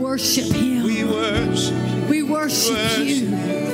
worship Him. We worship. We worship Worship. you.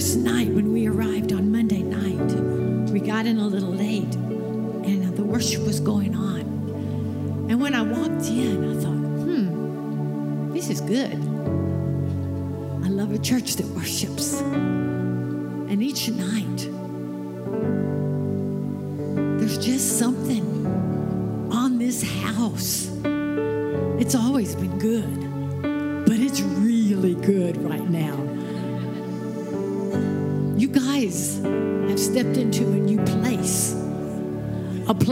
First night when we arrived on Monday night, we got in a little late and the worship was going on. And when I walked in, I thought, hmm, this is good. I love a church that worships.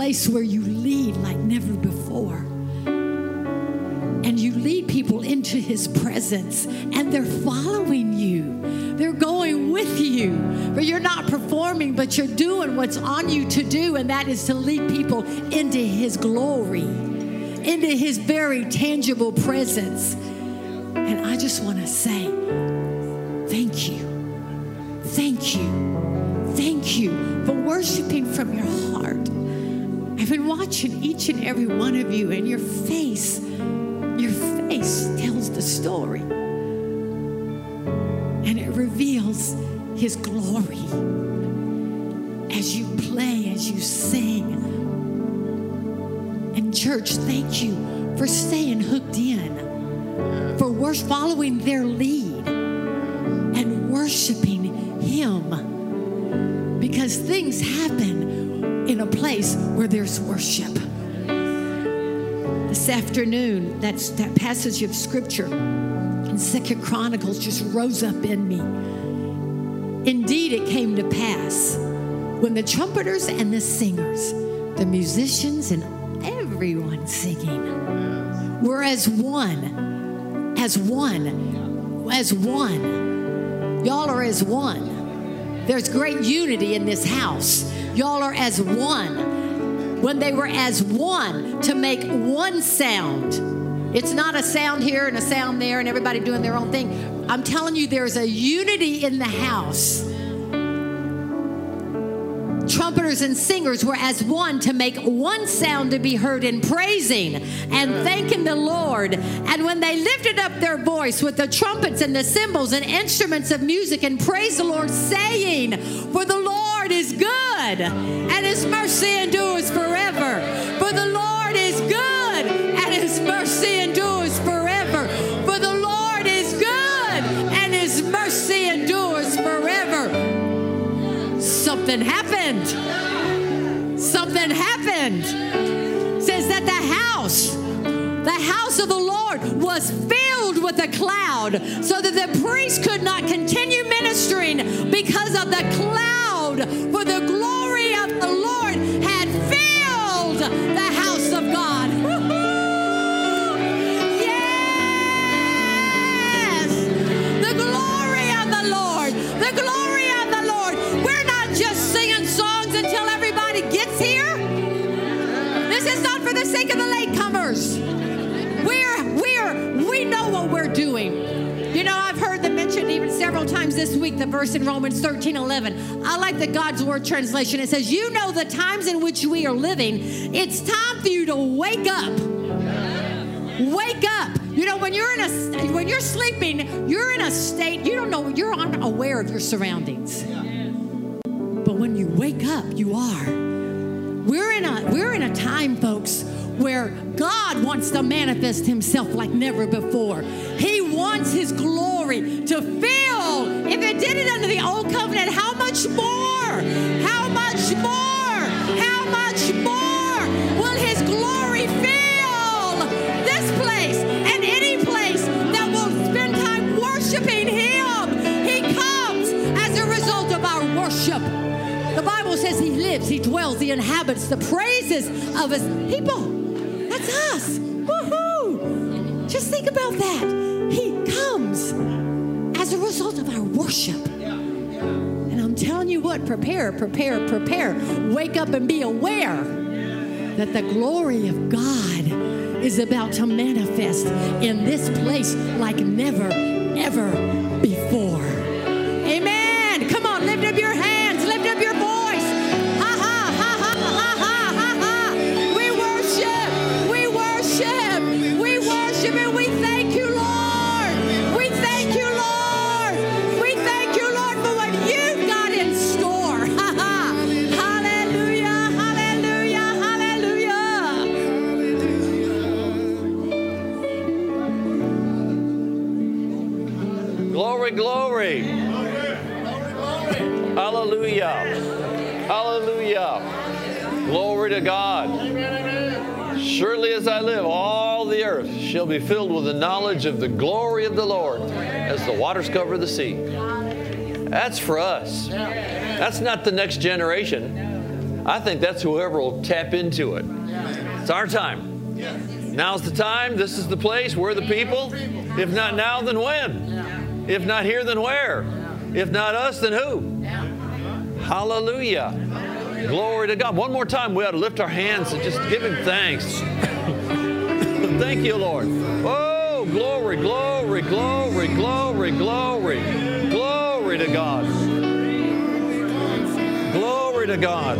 Place where you lead like never before. And you lead people into his presence, and they're following you. They're going with you. But you're not performing, but you're doing what's on you to do, and that is to lead people into his glory, into his very tangible presence. And I just want to say, thank you. Thank you. Thank you for worshiping from your heart. I've been watching each and every one of you, and your face, your face tells the story. And it reveals his glory as you play, as you sing. And, church, thank you for staying hooked in, for wor- following their lead and worshiping Him because things happen in a place where there's worship. This afternoon, that's that passage of scripture in Second Chronicles just rose up in me. Indeed, it came to pass when the trumpeters and the singers, the musicians and everyone singing, were as one, as one, as one. Y'all are as one. There's great unity in this house. Y'all are as one. When they were as one to make one sound. It's not a sound here and a sound there and everybody doing their own thing. I'm telling you, there's a unity in the house. Trumpeters and singers were as one to make one sound to be heard in praising and thanking the Lord. And when they lifted up their voice with the trumpets and the cymbals and instruments of music and praised the Lord, saying, For the Lord is good and his mercy endures forever. For the Lord is good and his mercy endures forever. For the Lord is good and his mercy endures forever. Something happened. Something happened. Says that the house, the house of the Lord was filled with a cloud so that the priest could not continue ministering because of the cloud. For the glory until everybody gets here. This is not for the sake of the latecomers. We're we're we know what we're doing. You know, I've heard them mentioned even several times this week the verse in Romans 13 11. I like the God's Word translation. It says, You know the times in which we are living. It's time for you to wake up. Wake up. You know, when you're in a when you're sleeping, you're in a state, you don't know, you're unaware of your surroundings but when you wake up, you are. We're in a we're in a time, folks, where God wants to manifest himself like never before. He wants his glory to fill. If it did it under the old covenant, how much more? How much more? Dwells, He inhabits the praises of His people. That's us. Woohoo! Just think about that. He comes as a result of our worship. And I'm telling you what, prepare, prepare, prepare. Wake up and be aware that the glory of God is about to manifest in this place like never, ever before. Hallelujah. Hallelujah. Glory to God. Surely as I live, all the earth shall be filled with the knowledge of the glory of the Lord as the waters cover the sea. That's for us. That's not the next generation. I think that's whoever will tap into it. It's our time. Now's the time. This is the place. We're the people. If not now, then when? If not here, then where? If not us, then who? Hallelujah. Glory to God. One more time, we ought to lift our hands and just give Him thanks. Thank you, Lord. Oh, glory, glory, glory, glory, glory. Glory to God. Glory to God.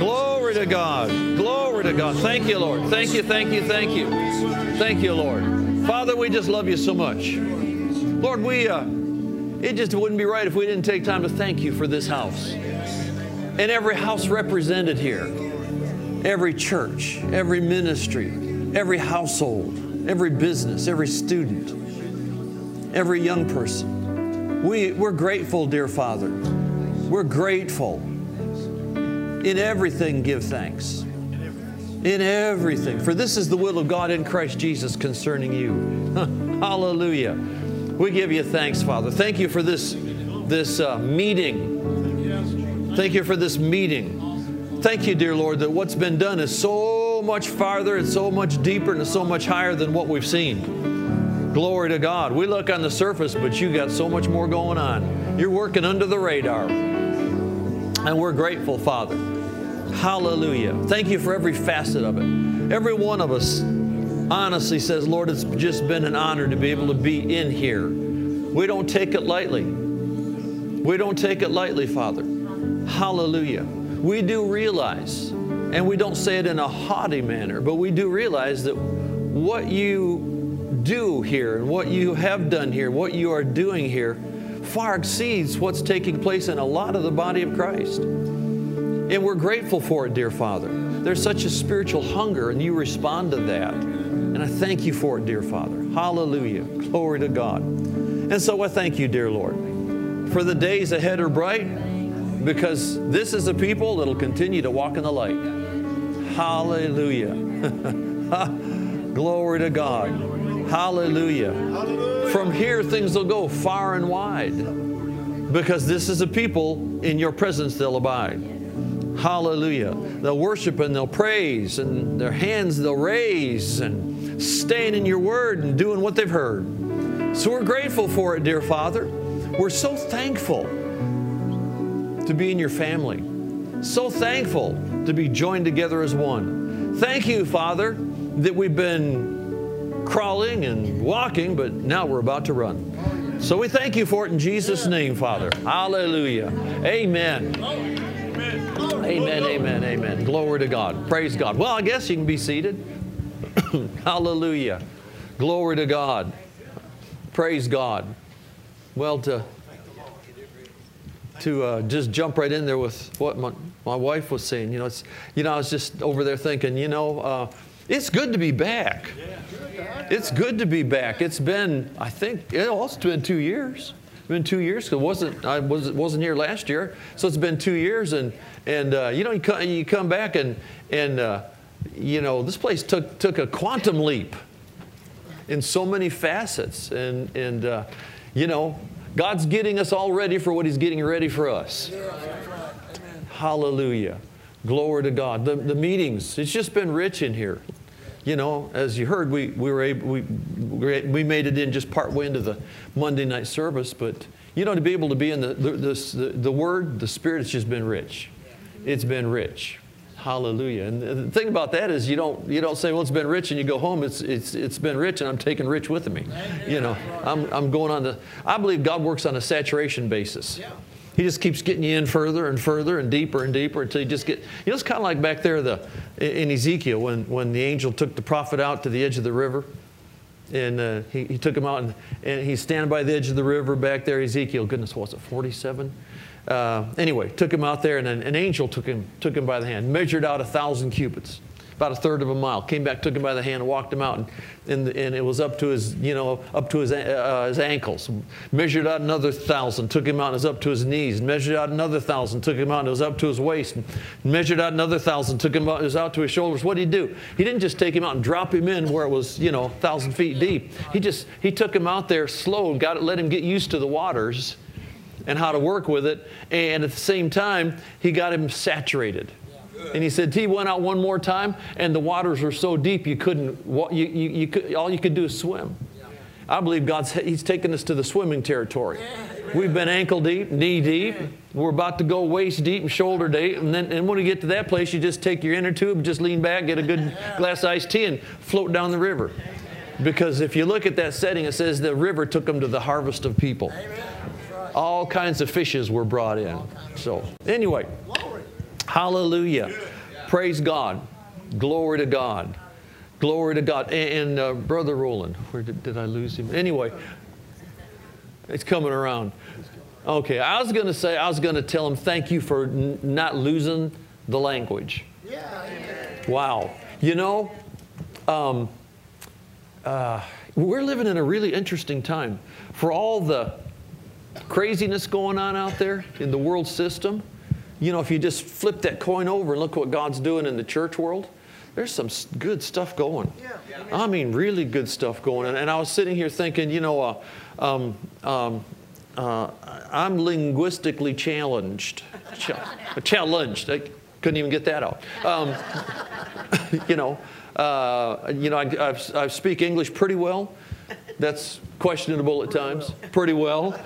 Glory to God. Glory to God. Thank you, Lord. Thank you, thank you, thank you. Thank you, Lord. Father, we just love you so much. Lord, we uh, it just wouldn't be right if we didn't take time to thank you for this house. And every house represented here. Every church, every ministry, every household, every business, every student, every young person. We, we're grateful, dear Father. We're grateful. In everything, give thanks. In everything. For this is the will of God in Christ Jesus concerning you. Hallelujah. We give you thanks, Father. Thank you for this, this uh, meeting. Thank you for this meeting. Thank you, dear Lord, that what's been done is so much farther, it's so much deeper, and it's so much higher than what we've seen. Glory to God. We look on the surface, but you got so much more going on. You're working under the radar. And we're grateful, Father. Hallelujah. Thank you for every facet of it. Every one of us honestly says, Lord, it's just been an honor to be able to be in here. We don't take it lightly. We don't take it lightly, Father. Hallelujah. We do realize, and we don't say it in a haughty manner, but we do realize that what you do here and what you have done here, what you are doing here, far exceeds what's taking place in a lot of the body of Christ. And we're grateful for it, dear Father. There's such a spiritual hunger, and you respond to that. And I thank you for it, dear Father. Hallelujah. Glory to God. And so I thank you, dear Lord, for the days ahead are bright because this is a people that'll continue to walk in the light. Hallelujah. Glory to God. Hallelujah. From here, things will go far and wide because this is a people in your presence they'll abide. Hallelujah. They'll worship and they'll praise, and their hands they'll raise, and staying in your word and doing what they've heard. So we're grateful for it, dear Father. We're so thankful to be in your family. So thankful to be joined together as one. Thank you, Father, that we've been crawling and walking, but now we're about to run. So we thank you for it in Jesus' name, Father. Hallelujah. Amen. Amen, amen, amen. Glory to God. Praise God. Well, I guess you can be seated. Hallelujah. Glory to God. Praise God. Well, to to uh, just jump right in there with what my, my wife was saying. You know, it's, you know, I was just over there thinking, you know, uh, it's good to be back. It's good to be back. It's been, I think, it also been two years. It's been two years because wasn't I was wasn't here last year, so it's been two years, and and uh, you know you come, you come back and and uh, you know this place took took a quantum leap in so many facets, and and uh, you know God's getting us all ready for what He's getting ready for us. Hallelujah. Glory to God. The, the meetings, it's just been rich in here. You know, as you heard, we, we were able, we, we made it in just part way into the Monday night service, but you know, to be able to be in the, the, the, the Word, the Spirit, it's just been rich. It's been rich. Hallelujah. And the thing about that is you don't, you don't say, well, it's been rich and you go home, it's, it's, it's been rich and I'm taking rich with me. You know, I'm, I'm going on the, I believe God works on a saturation basis. Yeah. He just keeps getting you in further and further and deeper and deeper until you just get, you know, it's kind of like back there the, in Ezekiel when, when the angel took the prophet out to the edge of the river and uh, he, he took him out and, and he's standing by the edge of the river back there, Ezekiel, goodness, what's it, 47? Uh, anyway, took him out there, and an, an, angel took him, took him by the hand, measured out a thousand cubits, about a third of a mile. Came back, took him by the hand, and walked him out, and, and, and it was up to his, you know, up to his, uh, his ankles. Measured out another thousand, took him out, and it was up to his knees. Measured out another thousand, took him out, and it was up to his waist. And measured out another thousand, took him out, it was out to his shoulders. What did he do? He didn't just take him out and drop him in where it was, you know, a thousand feet deep. He just he took him out there slow, got it, let him get used to the waters and how to work with it. And at the same time, he got him saturated. And he said, he went out one more time, and the waters were so deep you couldn't, you, you, you could, all you could do is swim. I believe God's He's taken us to the swimming territory. We've been ankle deep, knee deep. We're about to go waist deep and shoulder deep. And then and when you get to that place, you just take your inner tube, just lean back, get a good glass of iced tea, and float down the river. Because if you look at that setting, it says the river took them to the harvest of people. All kinds of fishes were brought in. So, anyway, hallelujah. Praise God. Glory to God. Glory to God. And, uh, Brother Roland, where did, did I lose him? Anyway, it's coming around. Okay, I was going to say, I was going to tell him thank you for n- not losing the language. Yeah. Wow. You know, um, uh, we're living in a really interesting time. For all the craziness going on out there in the world system, you know, if you just flip that coin over and look what God's doing in the church world, there's some good stuff going. I mean, really good stuff going. And, and I was sitting here thinking, you know, uh, um, um, uh, I'm linguistically challenged. Ch- challenged. I couldn't even get that out. Um, you know, uh, you know, I, I, I speak English pretty well. That's questionable at times, pretty well.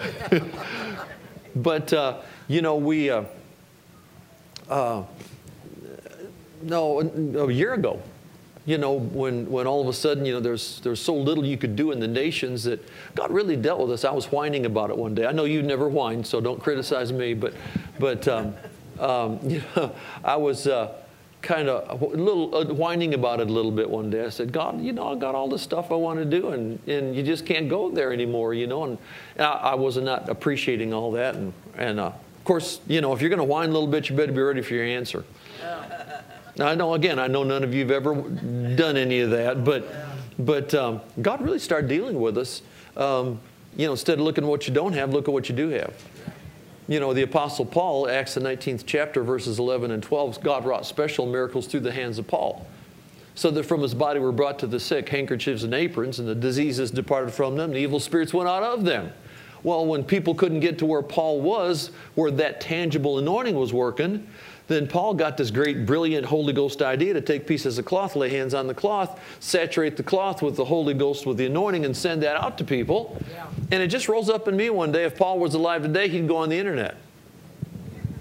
but, uh, you know, we, uh, uh, no, a year ago, you know, when, when all of a sudden, you know, there's, there's so little you could do in the nations that God really dealt with us. I was whining about it one day. I know you never whined, so don't criticize me, but, but um, um, you know, I was, uh, kind of a little uh, whining about it a little bit one day. I said, God, you know, I got all this stuff I want to do, and, and you just can't go there anymore, you know. And, and I, I, was not appreciating all that. And, and uh, of course, you know, if you're going to whine a little bit, you better be ready for your answer. Now, I know, again, I know none of you have ever done any of that, but, but um, God really started dealing with us. Um, you know, instead of looking at what you don't have, look at what you do have. You know, the Apostle Paul, Acts the 19th chapter, verses 11 and 12, God wrought special miracles through the hands of Paul. So that from his body were brought to the sick handkerchiefs and aprons, and the diseases departed from them, the evil spirits went out of them. Well, when people couldn't get to where Paul was, where that tangible anointing was working, then Paul got this great, brilliant Holy Ghost idea to take pieces of cloth, lay hands on the cloth, saturate the cloth with the Holy Ghost with the anointing, and send that out to people. Yeah. And it just rolls up in me one day. If Paul was alive today, he'd go on the internet.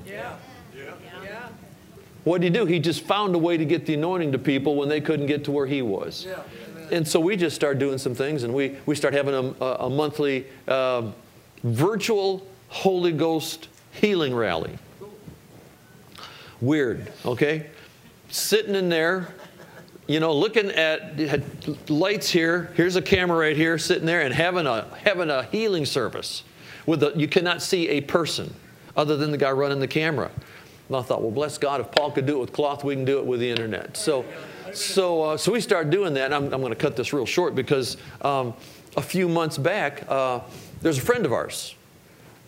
Yeah. yeah. yeah. What did he do? He just found a way to get the anointing to people when they couldn't get to where he was. Yeah. And so we just start doing some things, and we, we start having a, a monthly uh, virtual Holy Ghost healing rally. Weird, okay? Sitting in there, you know, looking at lights here. Here's a camera right here, sitting there, and having a having a healing service. With a, you cannot see a person other than the guy running the camera. And I thought, well, bless God, if Paul could do it with cloth, we can do it with the internet. So, so, uh, so we started doing that. I'm, I'm going to cut this real short because um, a few months back, uh, there's a friend of ours.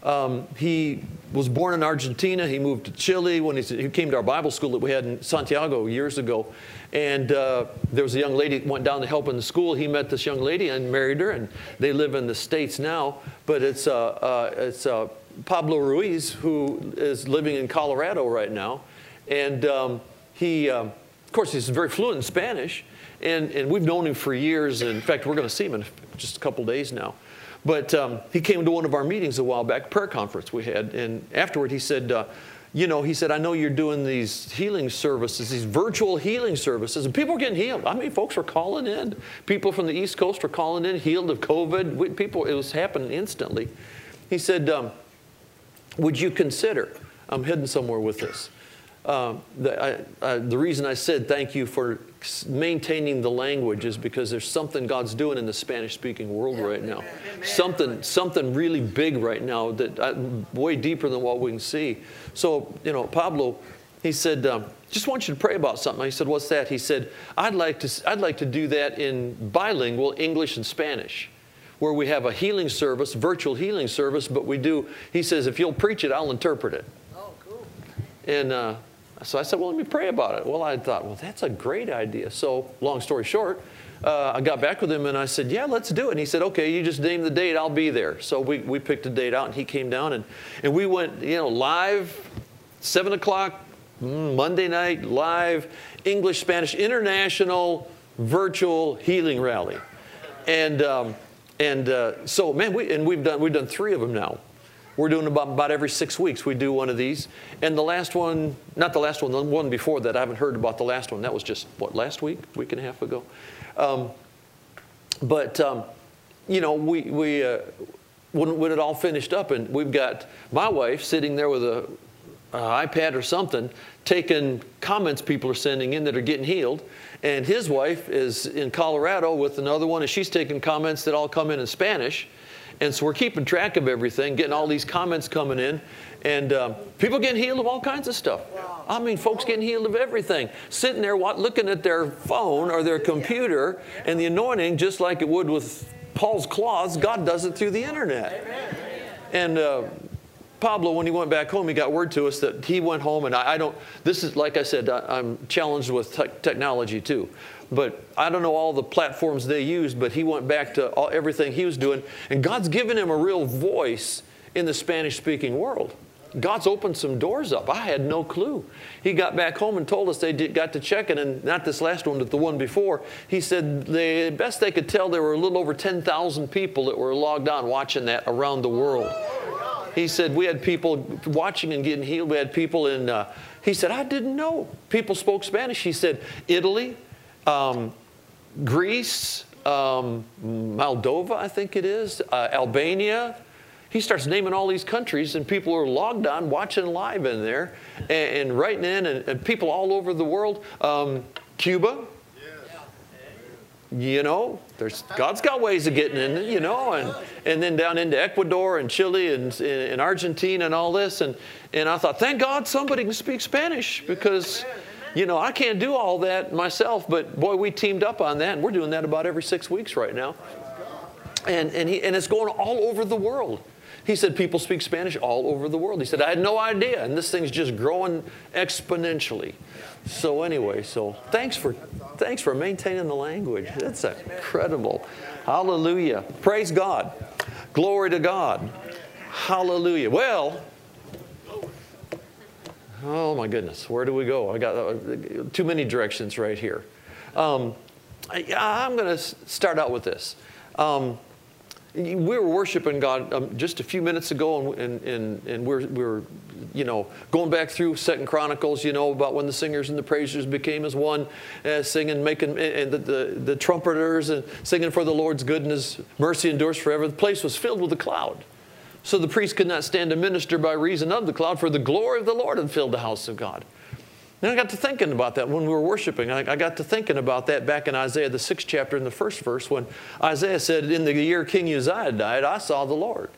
Um, he was born in Argentina. He moved to Chile when he came to our Bible school that we had in Santiago years ago. And uh, there was a young lady went down to help in the school. He met this young lady and married her, and they live in the States now. But it's, uh, uh, it's uh, Pablo Ruiz who is living in Colorado right now. And um, he, um, of course, he's very fluent in Spanish, and, and we've known him for years. And in fact, we're going to see him in just a couple days now. But um, he came to one of our meetings a while back, prayer conference we had, and afterward he said, uh, you know, he said, I know you're doing these healing services, these virtual healing services, and people are getting healed. I mean, folks were calling in. People from the East Coast were calling in, healed of COVID. People, it was happening instantly. He said, um, Would you consider? I'm heading somewhere with this. Um, the, I, I, the reason I said thank you for maintaining the language is because there's something God's doing in the Spanish-speaking world right now. Something, something really big right now that uh, way deeper than what we can see. So, you know, Pablo, he said, um, "Just want you to pray about something." I said, "What's that?" He said, "I'd like to, I'd like to do that in bilingual English and Spanish." Where we have a healing service, virtual healing service, but we do, he says, if you'll preach it, I'll interpret it. Oh, cool. And uh, so I said, well, let me pray about it. Well, I thought, well, that's a great idea. So, long story short, uh, I got back with him and I said, yeah, let's do it. And he said, okay, you just name the date, I'll be there. So we, we picked a date out and he came down and, and we went, you know, live, 7 o'clock, mm, Monday night, live, English, Spanish, international virtual healing rally. And, um, and uh, so, man, we, and we've done, we've done three of them now. We're doing about, about every six weeks we do one of these. And the last one, not the last one, the one before that, I haven't heard about the last one. That was just, what, last week, week and a half ago? Um, but, um, you know, we, we uh, when, when it all finished up, and we've got my wife sitting there with a, iPad or something, taking comments people are sending in that are getting healed. And his wife is in Colorado with another one, and she's taking comments that all come in in Spanish. And so we're keeping track of everything, getting all these comments coming in, and um, people getting healed of all kinds of stuff. I mean, folks getting healed of everything. Sitting there looking at their phone or their computer, and the anointing, just like it would with Paul's cloths, God does it through the internet. And uh, Pablo, when he went back home, he got word to us that he went home, and I, I don't, this is, like I said, I, I'm challenged with tech technology too. But I don't know all the platforms they used, but he went back to all, everything he was doing. And God's given him a real voice in the Spanish speaking world. God's opened some doors up. I had no clue. He got back home and told us they did, got to checking, and not this last one, but the one before. He said the best they could tell, there were a little over 10,000 people that were logged on watching that around the world. He said we had people watching and getting healed. We had people in, uh, he said, I didn't know. People spoke Spanish. He said, Italy, um, Greece, um, Moldova, I think it is, uh, Albania. He starts naming all these countries, and people are logged on, watching live in there, and, and writing in, and, and, people all over the world. Um, Cuba, you know, there's God's got ways of getting in, you know, and and then down into Ecuador and Chile and, and Argentina and all this, and and I thought, thank God somebody can speak Spanish because you know, I can't do all that myself, but boy, we teamed up on that, and we're doing that about every six weeks right now. And, and, he, and it's going all over the world. He said people speak Spanish all over the world. He said, I had no idea, and this thing's just growing exponentially. So anyway, so thanks for, thanks for maintaining the language. That's incredible. Hallelujah. Praise God. Glory to God. Hallelujah. Well, Oh my goodness, where do we go? I got uh, too many directions right here. Um, I, am going to start out with this. Um, we were worshiping God um, just a few minutes ago, and, and, and, we're, we're, you know, going back through Second Chronicles, you know, about when the singers and the praisers became as one, uh, singing, making, and the, the, the trumpeters and singing for the Lord's goodness, mercy endures forever. The place was filled with a cloud. So the priest could not stand to minister by reason of the cloud, for the glory of the Lord had filled the house of God. And I got to thinking about that when we were worshiping. I, got to thinking about that back in Isaiah, the sixth chapter, in the first verse, when Isaiah said, In the year King Uzziah died, I saw the Lord.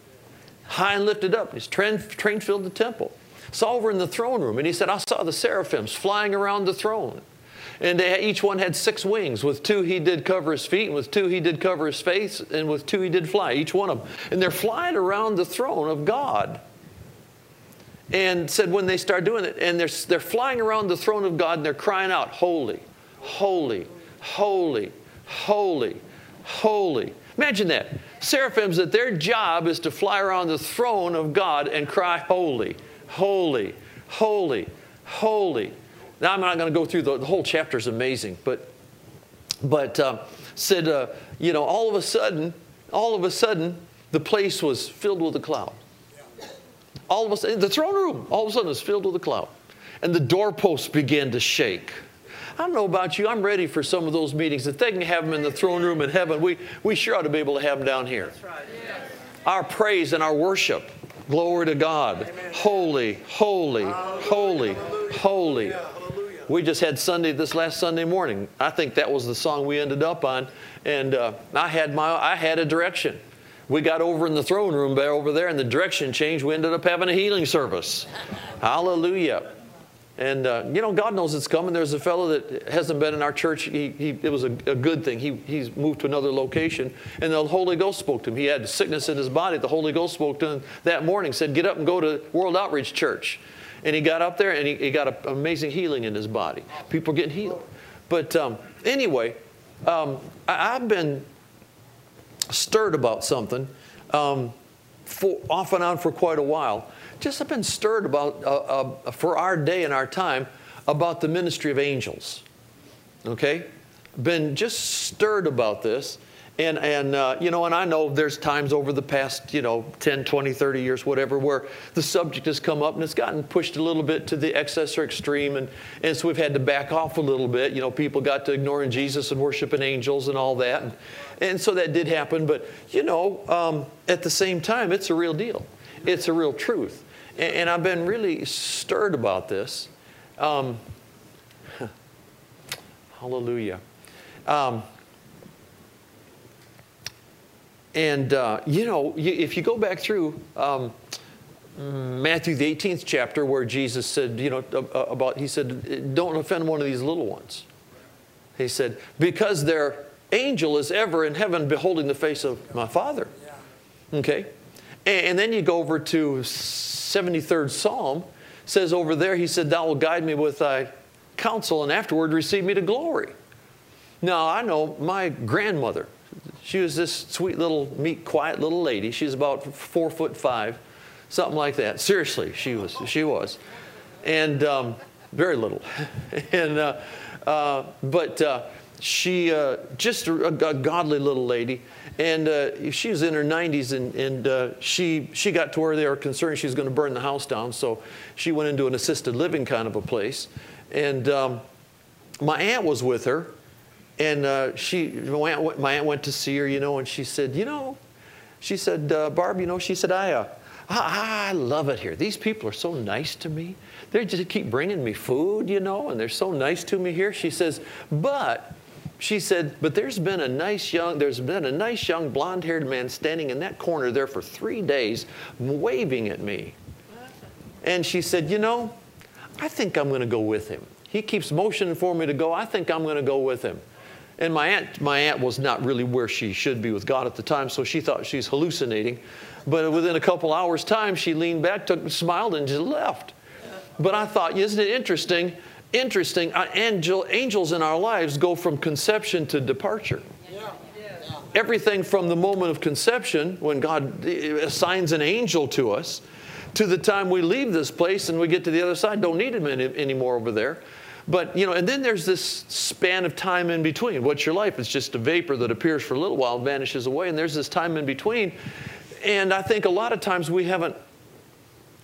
High and lifted up. His train, train filled the temple. Saw over in the throne room, and he said, I saw the seraphims flying around the throne. And they, each one had six wings. With two, he did cover his feet, and with two, he did cover his face, and with two, he did fly, each one of them. And they're flying around the throne of God. And said when they start doing it, and they're, they're flying around the throne of God, and they're crying out, Holy, holy, holy, holy, holy. Imagine that. Seraphims, that their job is to fly around the throne of God and cry, Holy, holy, holy, holy. Now, I'm not going to go through the, the whole chapter is amazing, but, but uh, said, uh, you know, all of a sudden, all of a sudden, the place was filled with a cloud. All of a sudden, the throne room, all of a sudden, was filled with a cloud. And the doorposts began to shake. I don't know about you, I'm ready for some of those meetings. If they can have them in the throne room in heaven, we, we sure ought to be able to have them down here. Our praise and our worship. Glory to God. Holy, holy, holy, holy. We just had Sunday this last Sunday morning. I think that was the song we ended up on, and uh, I had my I had a direction. We got over in the throne room there over there, and the direction changed. We ended up having a healing service. Hallelujah. And uh, you know, God knows it's coming. There's a fellow that hasn't been in our church. He, he, it was a, a good thing. He, he's moved to another location, and the Holy Ghost spoke to him. He had sickness in his body. The Holy Ghost spoke to him that morning, said, Get up and go to World Outreach Church. And he got up there and he, he got an amazing healing in his body. People getting healed. But um, anyway, um, I, I've been stirred about something um, for, off and on for quite a while just I've been stirred about, uh, uh, for our day and our time, about the ministry of angels. Okay? Been just stirred about this. And, and uh, you know, and I know there's times over the past, you know, 10, 20, 30 years, whatever, where the subject has come up and it's gotten pushed a little bit to the excess or extreme. And, and so we've had to back off a little bit. You know, people got to ignoring Jesus and worshiping angels and all that. And, and so that did happen. But, you know, um, at the same time, it's a real deal, it's a real truth. And, and I've been really stirred about this. Um, hallelujah. Um, and, uh, you know, if you go back through um, Matthew, the 18th chapter, where Jesus said, you know, about, he said, don't offend one of these little ones. He said, because their angel is ever in heaven beholding the face of my Father. Okay? And then you go over to 73rd Psalm says over there, he said, Thou wilt guide me with thy counsel and afterward receive me to glory. Now, I know my grandmother, she was this sweet little, meek, quiet little lady. She was about four foot five, something like that. Seriously, she was. She was. And um, very little. and, uh, uh, but uh, she, uh, just a, a godly little lady. And uh, she was in her 90s, and, and uh, she, she got to where they were concerned she was going to burn the house down. So she went into an assisted living kind of a place. And um, my aunt was with her, and uh, she, my aunt, went, my aunt went to see her, you know, and she said, You know, she said, uh, Barb, you know, she said, I, uh, I, I love it here. These people are so nice to me. They just keep bringing me food, you know, and they're so nice to me here. She says, But she said, but there's been a nice young, there's been a nice young blonde-haired man standing in that corner there for three days waving at me. And she said, you know, I think I'm going to go with him. He keeps motioning for me to go. I think I'm going to go with him. And my aunt, my aunt was not really where she should be with God at the time, so she thought she's hallucinating. But within a couple hours' time, she leaned back, took, smiled, and just left. But I thought, isn't it interesting interesting. Uh, angel, angels in our lives go from conception to departure. Everything from the moment of conception, when God assigns an angel to us, to the time we leave this place and we get to the other side, don't need him any, anymore over there. But, you know, and then there's this span of time in between. What's your life? It's just a vapor that appears for a little while vanishes away. And there's this time in between. And I think a lot of times we haven't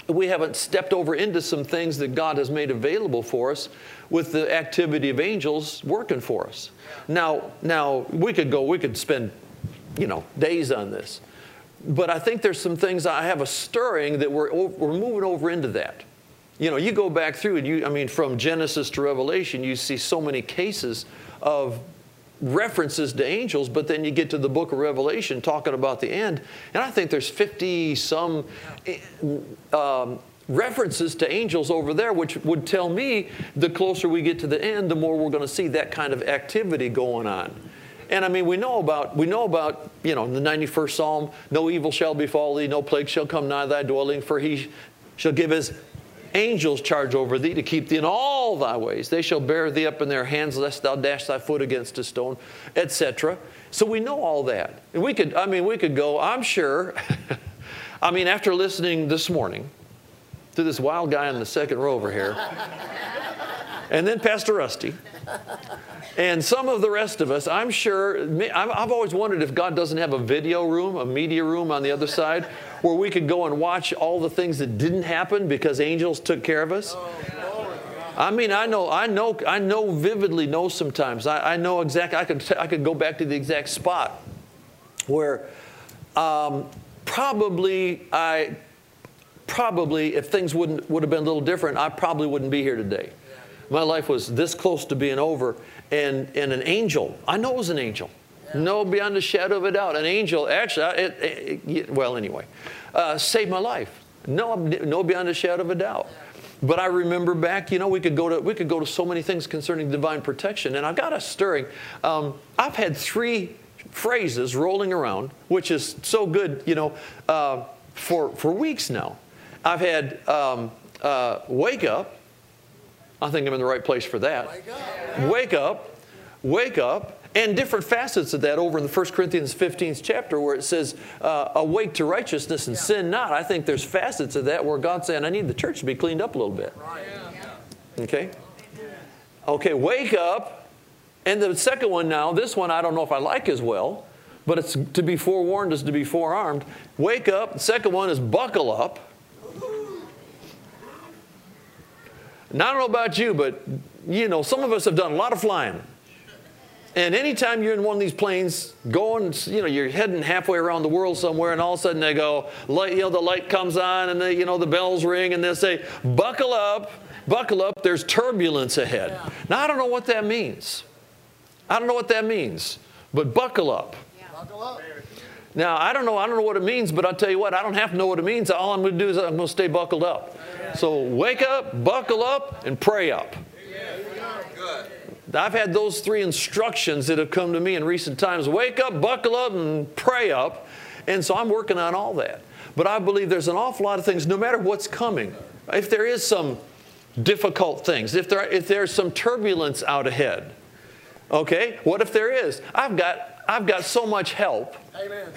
we haven't stepped over into some things that God has made available for us with the activity of angels working for us. Now, now we could go, we could spend, you know, days on this. But I think there's some things I have a stirring that we're, we're moving over into that. You know, you go back through and you, I mean, from Genesis to Revelation, you see so many cases of references to angels, but then you get to the book of Revelation talking about the end, and I think there's 50 some um, references to angels over there, which would tell me the closer we get to the end, the more we're going to see that kind of activity going on. And I mean, we know about, we know about, you know, the 91st Psalm, no evil shall befall thee, no plague shall come nigh thy dwelling, for he shall give his angels charge over thee to keep thee in all thy ways. They shall bear thee up in their hands, lest thou dash thy foot against a stone, etc. So we know all that. And we could, I mean, we could go, I'm sure, I mean, after listening this morning to this wild guy in the second row over here, and then Pastor Rusty. And some of the rest of us, I'm sure, I've I've always wondered if God doesn't have a video room, a media room on the other side, where we could go and watch all the things that didn't happen because angels took care of us. I mean, I know, I know, I know vividly know sometimes. I, I know exactly, I could, I could go back to the exact spot where um, probably I, probably if things wouldn't, would have been a little different, I probably wouldn't be here today. My life was this close to being over, and, and an angel, I know it was an angel. No, beyond a shadow of a doubt. An angel, actually, it, it, it- well, anyway, uh, saved my life. No, no, beyond a shadow of a doubt. But I remember back, you know, we could go to we could go to so many things concerning divine protection, and I got a stirring. Um, I've had three phrases rolling around, which is so good, you know, uh, for for weeks now. I've had um, uh, wake up. I think I'm in the right place for that. Wake up, wake up, wake up. And different facets of that over in the 1 Corinthians 15th chapter where it says, uh, awake to righteousness and sin not. I think there's facets of that where God's saying, I need the church to be cleaned up a little bit. Okay? Okay, wake up. And the second one now, this one I don't know if I like as well, but it's to be forewarned is to be forearmed. Wake up. The second one is buckle up. Now, I don't know about you, but you know, some of us have done a lot of flying. And anytime you're in one of these planes going, you know, you're heading halfway around the world somewhere, and all of a sudden they go, light, you know, the light comes on, and the, you know, the bells ring, and they say, buckle up, buckle up, there's turbulence ahead. Now, I don't know what that means. I don't know what that means, but buckle up. Now, I don't know, I don't know what it means, but I'll tell you what, I don't have to know what it means. All I'm going to do is I'm going to stay buckled up. So wake up, buckle up, and pray up. I've had those three instructions that have come to me in recent times wake up, buckle up, and pray up. And so I'm working on all that. But I believe there's an awful lot of things, no matter what's coming. If there is some difficult things, if, there, if there's some turbulence out ahead, okay, what if there is? I've got, I've got so much help. Amen.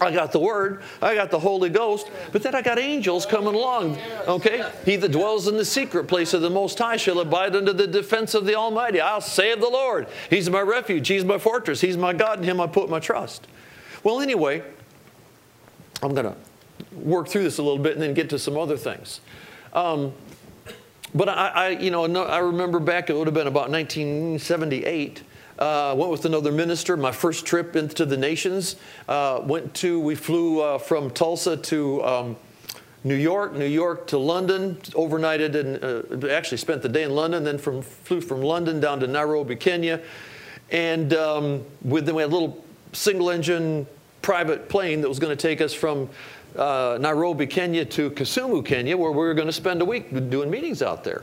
I got the Word, I got the Holy Ghost, but then I got angels coming along. Okay? He that dwells in the secret place of the Most High shall abide under the defense of the Almighty. I'll of the Lord, He's my refuge, He's my fortress, He's my God, in Him I put my trust. Well, anyway, I'm going to work through this a little bit and then get to some other things. Um, but I, I, you know, I remember back, it would have been about 1978. Uh, went with another minister. My first trip into the nations. Uh, went to, we flew uh, from Tulsa to um, New York, New York to London, overnighted and uh, actually spent the day in London, then from, flew from London down to Nairobi, Kenya. And um, with, then we had a little single engine private plane that was going to take us from uh, Nairobi, Kenya to Kisumu, Kenya, where we were going to spend a week doing meetings out there.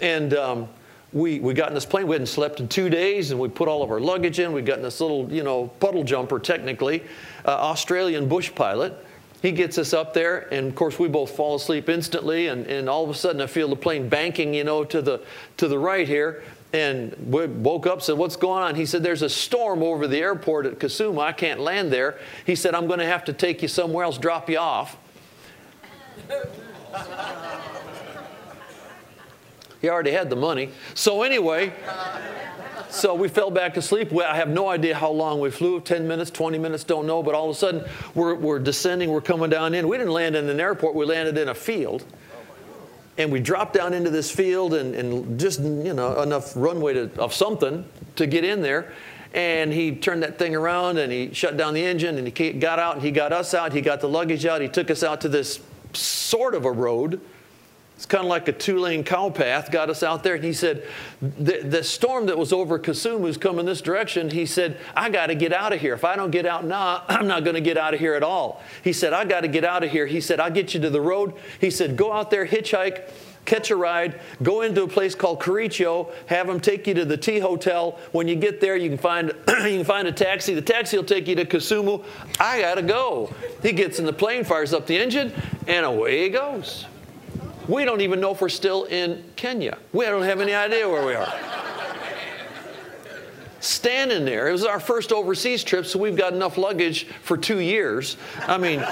And um, we, we got in this plane. We hadn't slept in two days, and we put all of our luggage in. We got in this little, you know, puddle jumper, technically, uh, Australian bush pilot. He gets us up there, and of course, we both fall asleep instantly. And, and all of a sudden, I feel the plane banking, you know, to the to the right here. And we woke up, said, "What's going on?" He said, "There's a storm over the airport at Kisumu. I can't land there." He said, "I'm going to have to take you somewhere else, drop you off." He already had the money. So anyway, so we fell back asleep. I have no idea how long we flew 10 minutes, 20 minutes, don't know. But all of a sudden, we're, we're descending, we're coming down in. We didn't land in an airport, we landed in a field. And we dropped down into this field and, and just, you know, enough runway to, of something to get in there. And he turned that thing around and he shut down the engine and he got out and he got us out. He got the luggage out. He took us out to this sort of a road. It's kind of like a two lane cow path, got us out there. And he said, the, the storm that was over Kisumu is coming this direction. He said, I got to get out of here. If I don't get out now, I'm not going to get out of here at all. He said, I got to get out of here. He said, I'll get you to the road. He said, go out there, hitchhike, catch a ride, go into a place called Kericho, have them take you to the Tea Hotel. When you get there, you can find you can find a taxi. The taxi will take you to Kisumu. I gotta go. He gets in the plane, fires up the engine, and away he goes. We don't even know if we're still in Kenya. We don't have any idea where we are. Standing there, it was our first overseas trip, so we've got enough luggage for two years. I mean,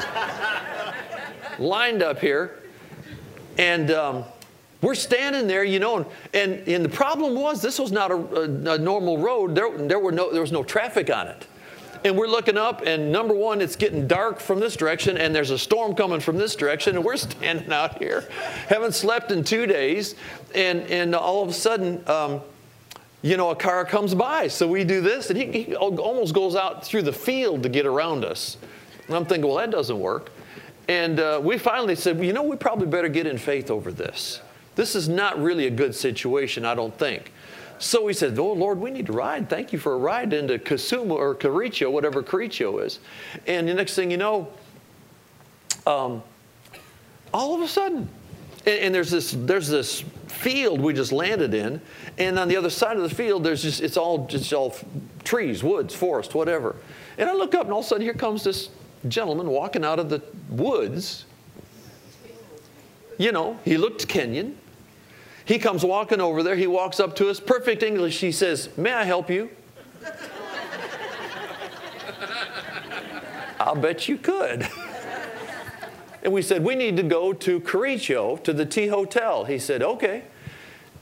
lined up here. And um, we're standing there, you know, and, and, and the problem was this was not a, a, a normal road. There, there, were no, there was no traffic on it. And we're looking up, and number one, it's getting dark from this direction, and there's a storm coming from this direction, and we're standing out here, haven't slept in two days, and, and all of a sudden, um, you know, a car comes by. So we do this, and he, he almost goes out through the field to get around us. And I'm thinking, well, that doesn't work. And uh, we finally said, well, you know, we probably better get in faith over this. This is not really a good situation, I don't think. So we said, Oh Lord, we need to ride. Thank you for a ride into Kisumu or Kericho, whatever Kericho is. And the next thing you know, um, all of a sudden, and, and, there's this there's this field we just landed in, and on the other side of the field, there's just it's all just all trees, woods, forest, whatever. And I look up, and all of a sudden, here comes this gentleman walking out of the woods. You know, he looked Kenyan. He comes walking over there. He walks up to us, perfect English. He says, May I help you? I'll bet you could. and we said, We need to go to Kericho to the Tea Hotel. He said, Okay.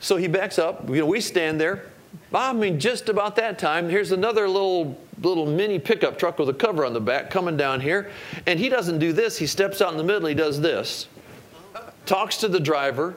So he backs up. You know, we stand there. I mean, just about that time, here's another little little mini pickup truck with a cover on the back coming down here. And he doesn't do this. He steps out in the middle. He does this. Talks to the driver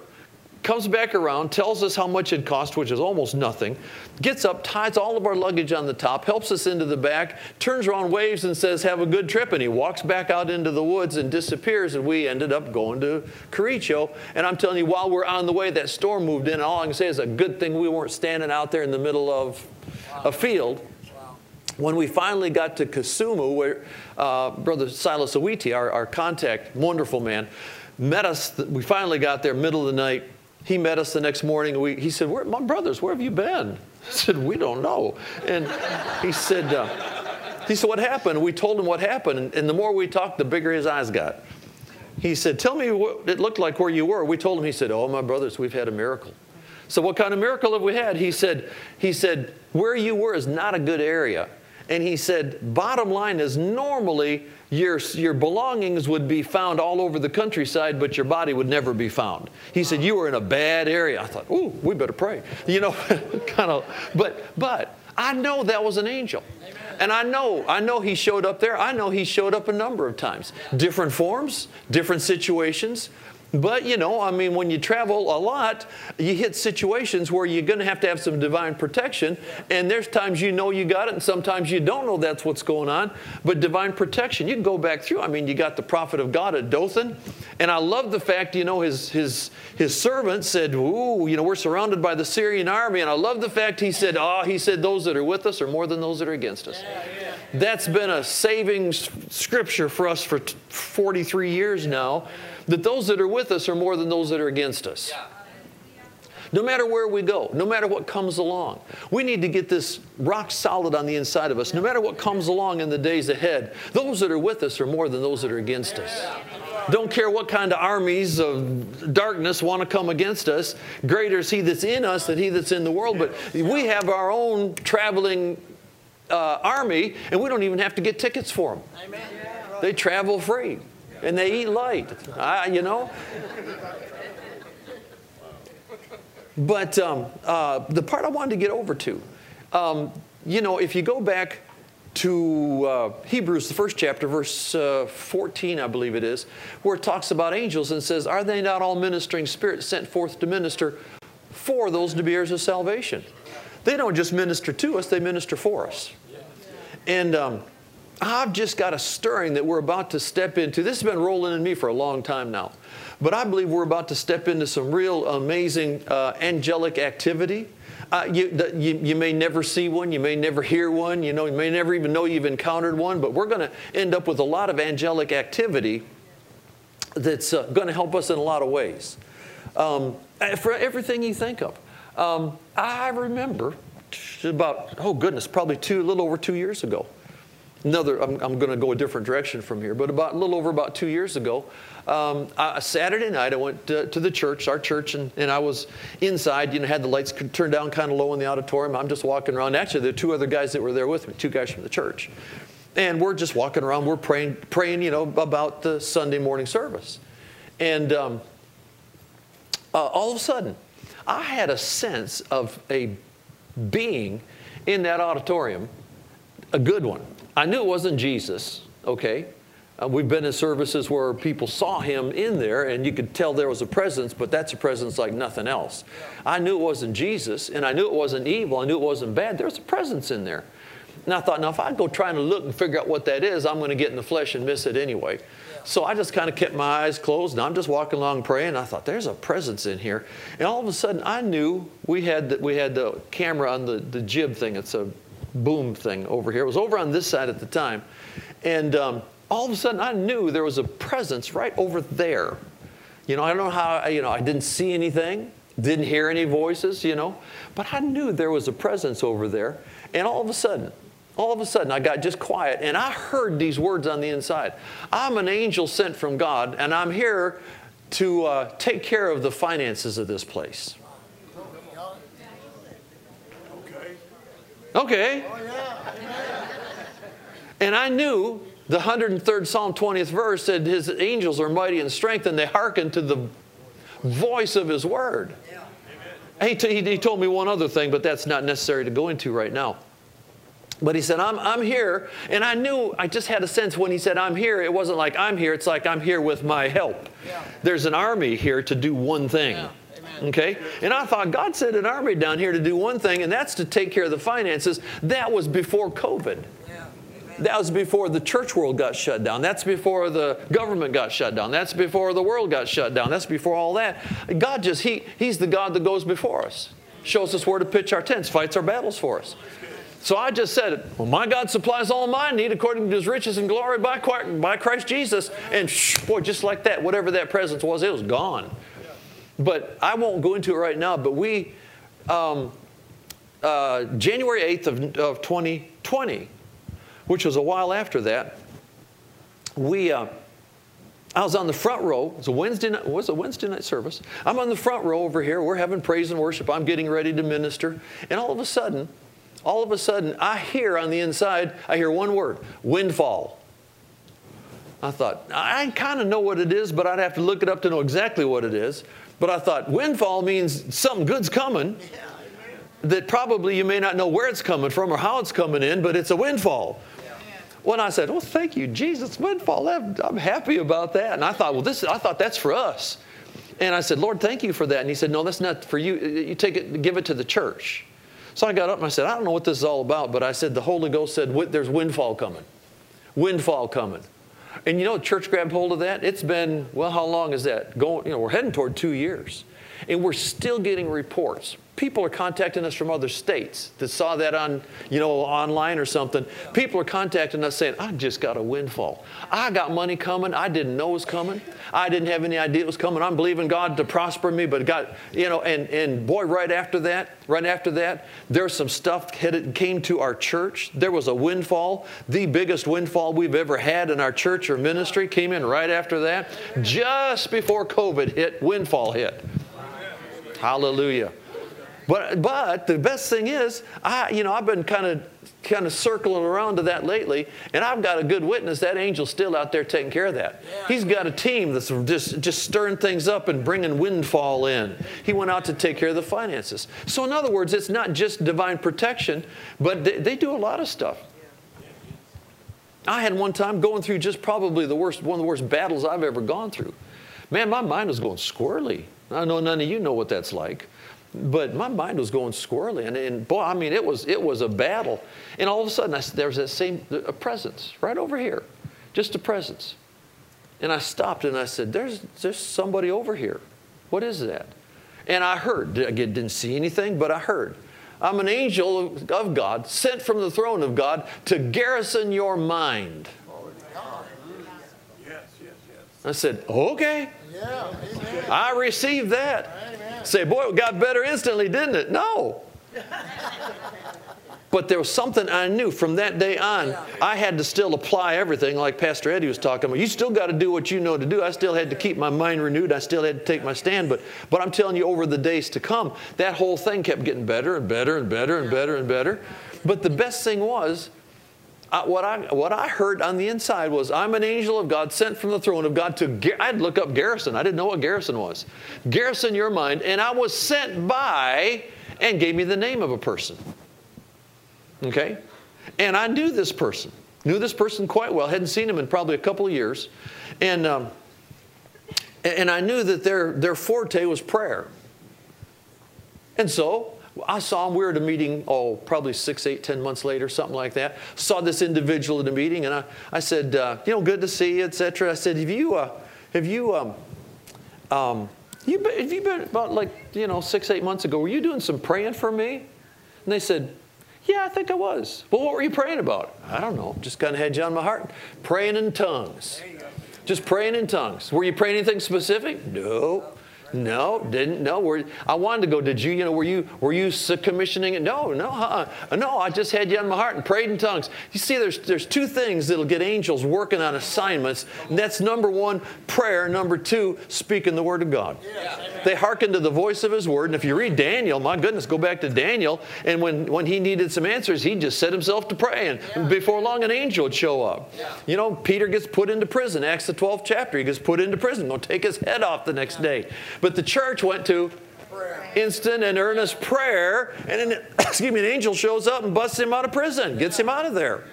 comes back around, tells us how much it cost, which is almost nothing, gets up, ties all of our luggage on the top, helps us into the back, turns around, waves, and says, Have a good trip. And he walks back out into the woods and disappears. And we ended up going to Kericho. And I'm telling you, while we're on the way, that storm moved in. All I can say is a good thing we weren't standing out there in the middle of a field. When we finally got to Kisumu, where uh, Brother Silas Awiti, our, our contact, wonderful man, met us, we finally got there middle of the night he met us the next morning. We, he said, My brothers, where have you been? I said, We don't know. And he said, uh, he said, What happened? We told him what happened. And the more we talked, the bigger his eyes got. He said, Tell me what it looked like where you were. We told him, he said, Oh, my brothers, we've had a miracle. So what kind of miracle have we had? He said, he said, where you were is not a good area. And he said, bottom line is normally your, your belongings would be found all over the countryside, but your body would never be found. He said, You were in a bad area. I thought, Ooh, we better pray. You know, kind of, but, but I know that was an angel. And I know, I know he showed up there. I know he showed up a number of times. Different forms, different situations, but, you know, I mean, when you travel a lot, you hit situations where you're going to have to have some divine protection. And there's times you know you got it, and sometimes you don't know that's what's going on. But divine protection, you can go back through. I mean, you got the prophet of God at Dothan. And I love the fact, you know, his, his, his servant said, Ooh, you know, we're surrounded by the Syrian army. And I love the fact he said, Oh, he said, those that are with us are more than those that are against us. Yeah, yeah. That's been a saving scripture for us for 43 years now that those that are with us are more than those that are against us. No matter where we go, no matter what comes along, we need to get this rock solid on the inside of us. No matter what comes along in the days ahead, those that are with us are more than those that are against us. Don't care what kind of armies of darkness want to come against us. Greater is He that's in us than He that's in the world. But we have our own traveling uh, army, and we don't even have to get tickets for them. They travel free and they eat light. You know? But um, uh, the part I wanted to get over to, um, you know, if you go back to uh, Hebrews, the first chapter, verse uh, 14, I believe it is, where it talks about angels and says, Are they not all ministering spirits sent forth to minister for those to be heirs of salvation? They don't just minister to us, they minister for us. And um, I've just got a stirring that we're about to step into. This has been rolling in me for a long time now. But I believe we're about to step into some real amazing uh, angelic activity. Uh, you, the, you, you, may never see one, you may never hear one, you know, you may never even know you've encountered one, but we're going to end up with a lot of angelic activity that's uh, going to help us in a lot of ways. Um, for everything you think of. Um, I remember about, oh goodness, probably two, a little over two years ago another, I'm, I'm going to go a different direction from here, but about a little over about two years ago, um, a Saturday night, I went to, to the church, our church, and, and, I was inside, you know, had the lights turned down kind of low in the auditorium. I'm just walking around. Actually, there are two other guys that were there with me, two guys from the church. And we're just walking around, we're praying, praying, you know, about the Sunday morning service. And um, uh, all of a sudden, I had a sense of a being in that auditorium, a good one. I knew it wasn't Jesus, okay? Uh, we've been in services where people saw him in there and you could tell there was a presence, but that's a presence like nothing else. I knew it wasn't Jesus and I knew it wasn't evil. I knew it wasn't bad. There's a presence in there. And I thought, now if I go trying to look and figure out what that is, I'm going to get in the flesh and miss it anyway. So I just kind of kept my eyes closed and I'm just walking along praying. I thought, there's a presence in here. And all of a sudden, I knew we had the, we had the camera on the, the jib thing. It's a boom thing over here. It was over on this side at the time. And um, all of a sudden I knew there was a presence right over there. You know, I don't know how, you know, I didn't see anything, didn't hear any voices, you know, but I knew there was a presence over there. And all of a sudden, all of a sudden, I got just quiet and I heard these words on the inside I'm an angel sent from God, and I'm here to uh, take care of the finances of this place. Okay. And I knew the 103rd Psalm 20th verse said, His angels are mighty in strength and they hearken to the voice of His word. He, t- he told me one other thing, but that's not necessary to go into right now. But he said, I'm, I'm here. And I knew, I just had a sense when he said, I'm here, it wasn't like I'm here, it's like I'm here with my help. Yeah. There's an army here to do one thing. Yeah. Okay? And I thought God sent an army down here to do one thing, and that's to take care of the finances. That was before COVID. Yeah. That was before the church world got shut down. That's before the government got shut down. That's before the world got shut down. That's before all that. God just, he, He's the God that goes before us, shows us where to pitch our tents, fights our battles for us. So I just said, Well, my God supplies all my need according to his riches and glory by, by Christ Jesus. And shh, boy, just like that, whatever that presence was, it was gone. But I won't go into it right now, but we, um, uh, January 8th of, of 2020, which was a while after that, we, uh, I was on the front row. It was a Wednesday night, was a Wednesday night service. I'm on the front row over here. We're having praise and worship. I'm getting ready to minister. And all of a sudden, all of a sudden, I hear on the inside, I hear one word, windfall. I thought, I kind of know what it is, but I'd have to look it up to know exactly what it is. But I thought, windfall means something good's coming that probably you may not know where it's coming from or how it's coming in, but it's a windfall. When I said, "Well, thank you, Jesus, windfall," I'm, happy about that. And I thought, "Well, this I thought that's for us." And I said, "Lord, thank you for that." And He said, "No, that's not for you. Uh, you take it, give it to the church." So I got up and I said, "I don't know what this is all about," but I said, "The Holy Ghost said there's windfall coming, windfall coming." And you know, church grabbed hold of that. It's been well, how long is that? Going, you know, we're heading toward two years, and we're still getting reports. People are contacting us from other states that saw that on, you know, online or something. People are contacting us saying, "I just got a windfall. I got money coming. I didn't know it was coming. I didn't have any idea it was coming. I'm believing God to prosper me, but God, you know." And and boy, right after that, right after that, there's some stuff headed, came to our church. There was a windfall, the biggest windfall we've ever had in our church or ministry. Came in right after that, just before COVID hit. Windfall hit. Hallelujah. But, but the best thing is, I, you know, I've been kind of kind of circling around to that lately, and I've got a good witness. That angel's still out there taking care of that. He's got a team that's just just stirring things up and bringing windfall in. He went out to take care of the finances. So in other words, it's not just divine protection, but they, they do a lot of stuff. I had one time going through just probably the worst, one of the worst battles I've ever gone through. Man, my mind was going squirrely. I know none of you know what that's like. But my mind was going squirrely and, and, boy i mean it was it was a battle. And all of a sudden I, there was that same a presence right over here just a presence. And i stopped and i said there's there's somebody over here. What is that? And i heard i didn't see anything but i heard i'm an angel of god sent from the throne of god to garrison your mind. I said okay i received that Say, boy, it got better instantly, didn't it? No. But there was something I knew from that day on. I had to still apply everything, like Pastor Eddie was talking about. You still got to do what you know to do. I still had to keep my mind renewed. I still had to take my stand. But, but I'm telling you, over the days to come, that whole thing kept getting better and better and better and better and better. But the best thing was, What, I, what I heard on the inside was, I'm an angel of God sent from the throne of God to, Gar-" I'd look up Garrison. I didn't know what Garrison was. Garrison your mind. And I was sent by, and gave me the name of a person. Okay? And I knew this person, knew this person quite well, hadn't seen him in probably a couple of years. And, um, and I knew that their, their forte was prayer. And so I saw him. We were at a meeting, oh, probably six, eight, ten months later, something like that. Saw this individual at a meeting, and I, I said, uh, you know, good to see you, etc. I said, have you, uh, have you, um, um, you been, have you been about like, you know, six, eight months ago, were you doing some praying for me? And they said, yeah, I think I was. Well, what were you praying about? I don't know. Just kind of had you on my heart. Praying in tongues. Just praying in tongues. Were you praying anything specific? No. No, didn't. No, were, I wanted to go. Did you? You know, were you were you commissioning it? No, no, uh-uh. no. I just had you on my heart and prayed in tongues. You see, there's there's two things that'll get angels working on assignments. And that's number one, prayer. Number two, speaking the word of God. They hearken to the voice of His word. And if you read Daniel, my goodness, go back to Daniel. And when when he needed some answers, he just set himself to pray, and before long, an angel would show up. You know, Peter gets put into prison. Acts the 12th chapter. He gets put into prison. They'll take his head off the next day. But the church went to instant and earnest prayer, and an, excuse me, an angel shows up and busts him out of prison, gets him out of there.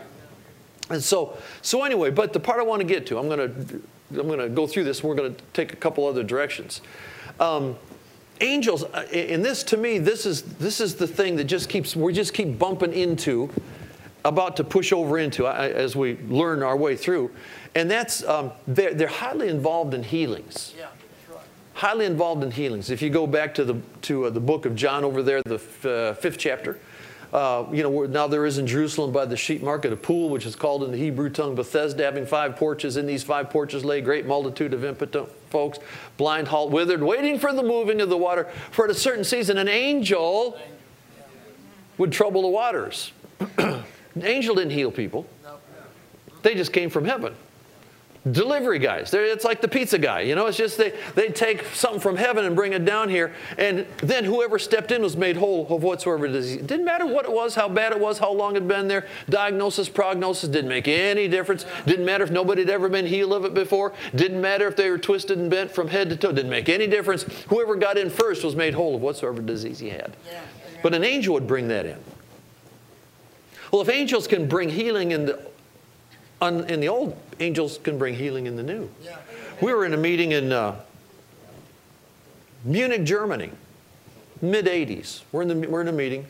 And so, so anyway, but the part I want to get to, I'm going to, I'm going to go through this. and We're going to take a couple other directions. Um, angels, uh, and this to me, this is this is the thing that just keeps we just keep bumping into, about to push over into uh, as we learn our way through, and that's um, they're, they're highly involved in healings highly involved in healings. If you go back to the, to uh, the book of John over there, the uh, fifth chapter, uh, you know, now there is in Jerusalem by the sheep market a pool, which is called in the Hebrew tongue Bethesda, having five porches. In these five porches lay a great multitude of impotent folks, blind, halt, withered, waiting for the moving of the water. For at a certain season, an angel would trouble the waters. an angel didn't heal people, they just came from heaven delivery guys. They're, it's like the pizza guy. You know, it's just they, they take something from heaven and bring it down here. And then whoever stepped in was made whole of whatsoever disease. It didn't matter what it was, how bad it was, how long it had been there. Diagnosis, prognosis didn't make any difference. Didn't matter if nobody had ever been healed of it before. Didn't matter if they were twisted and bent from head to toe. Didn't make any difference. Whoever got in first was made whole of whatsoever disease he had. But an angel would bring that in. Well, if angels can bring healing in the in the old, angels can bring healing in the new. Yeah. We were in a meeting in uh, Munich, Germany, mid 80s. We're in, the, we're in a meeting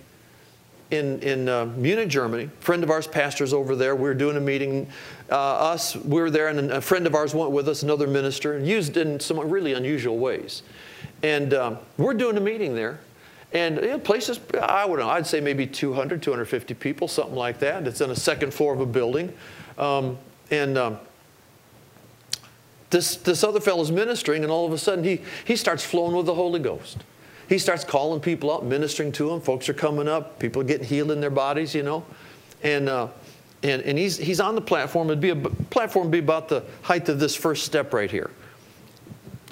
in, in uh, Munich, Germany. A friend of ours pastors over there. We were doing a meeting. Uh, us, we were there, and a friend of ours went with us, another minister, and used in some really unusual ways. And um, we're doing a meeting there. And you know, places, I would know, I'd say maybe 200, 250 people, something like that. It's on a second floor of a building. Um, and um, this, this other fellow's ministering, and all of a sudden he, he starts flowing with the Holy Ghost. He starts calling people up, ministering to them. Folks are coming up. People are getting healed in their bodies, you know. And, uh, and, and he's, he's on the platform. It'd be a platform would be about the height of this first step right here.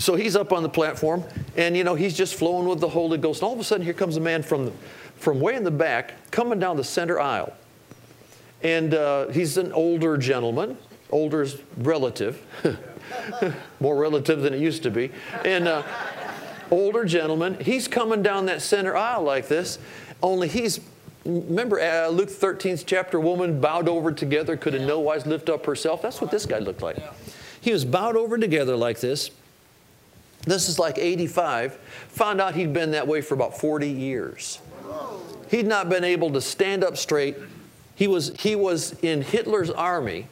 So he's up on the platform, and you know he's just flowing with the Holy Ghost. And all of a sudden, here comes a man from the, from way in the back, coming down the center aisle. And uh, he's an older gentleman, older relative, more relative than it used to be. And uh, older gentleman, he's coming down that center aisle like this, only he's Remember uh, Luke 13th chapter, woman bowed over together, could in no wise lift up herself. That's what this guy looked like. He was bowed over together like this. This is like 85. Found out he'd been that way for about 40 years. He'd not been able to stand up straight, he was, he was in Hitler's army,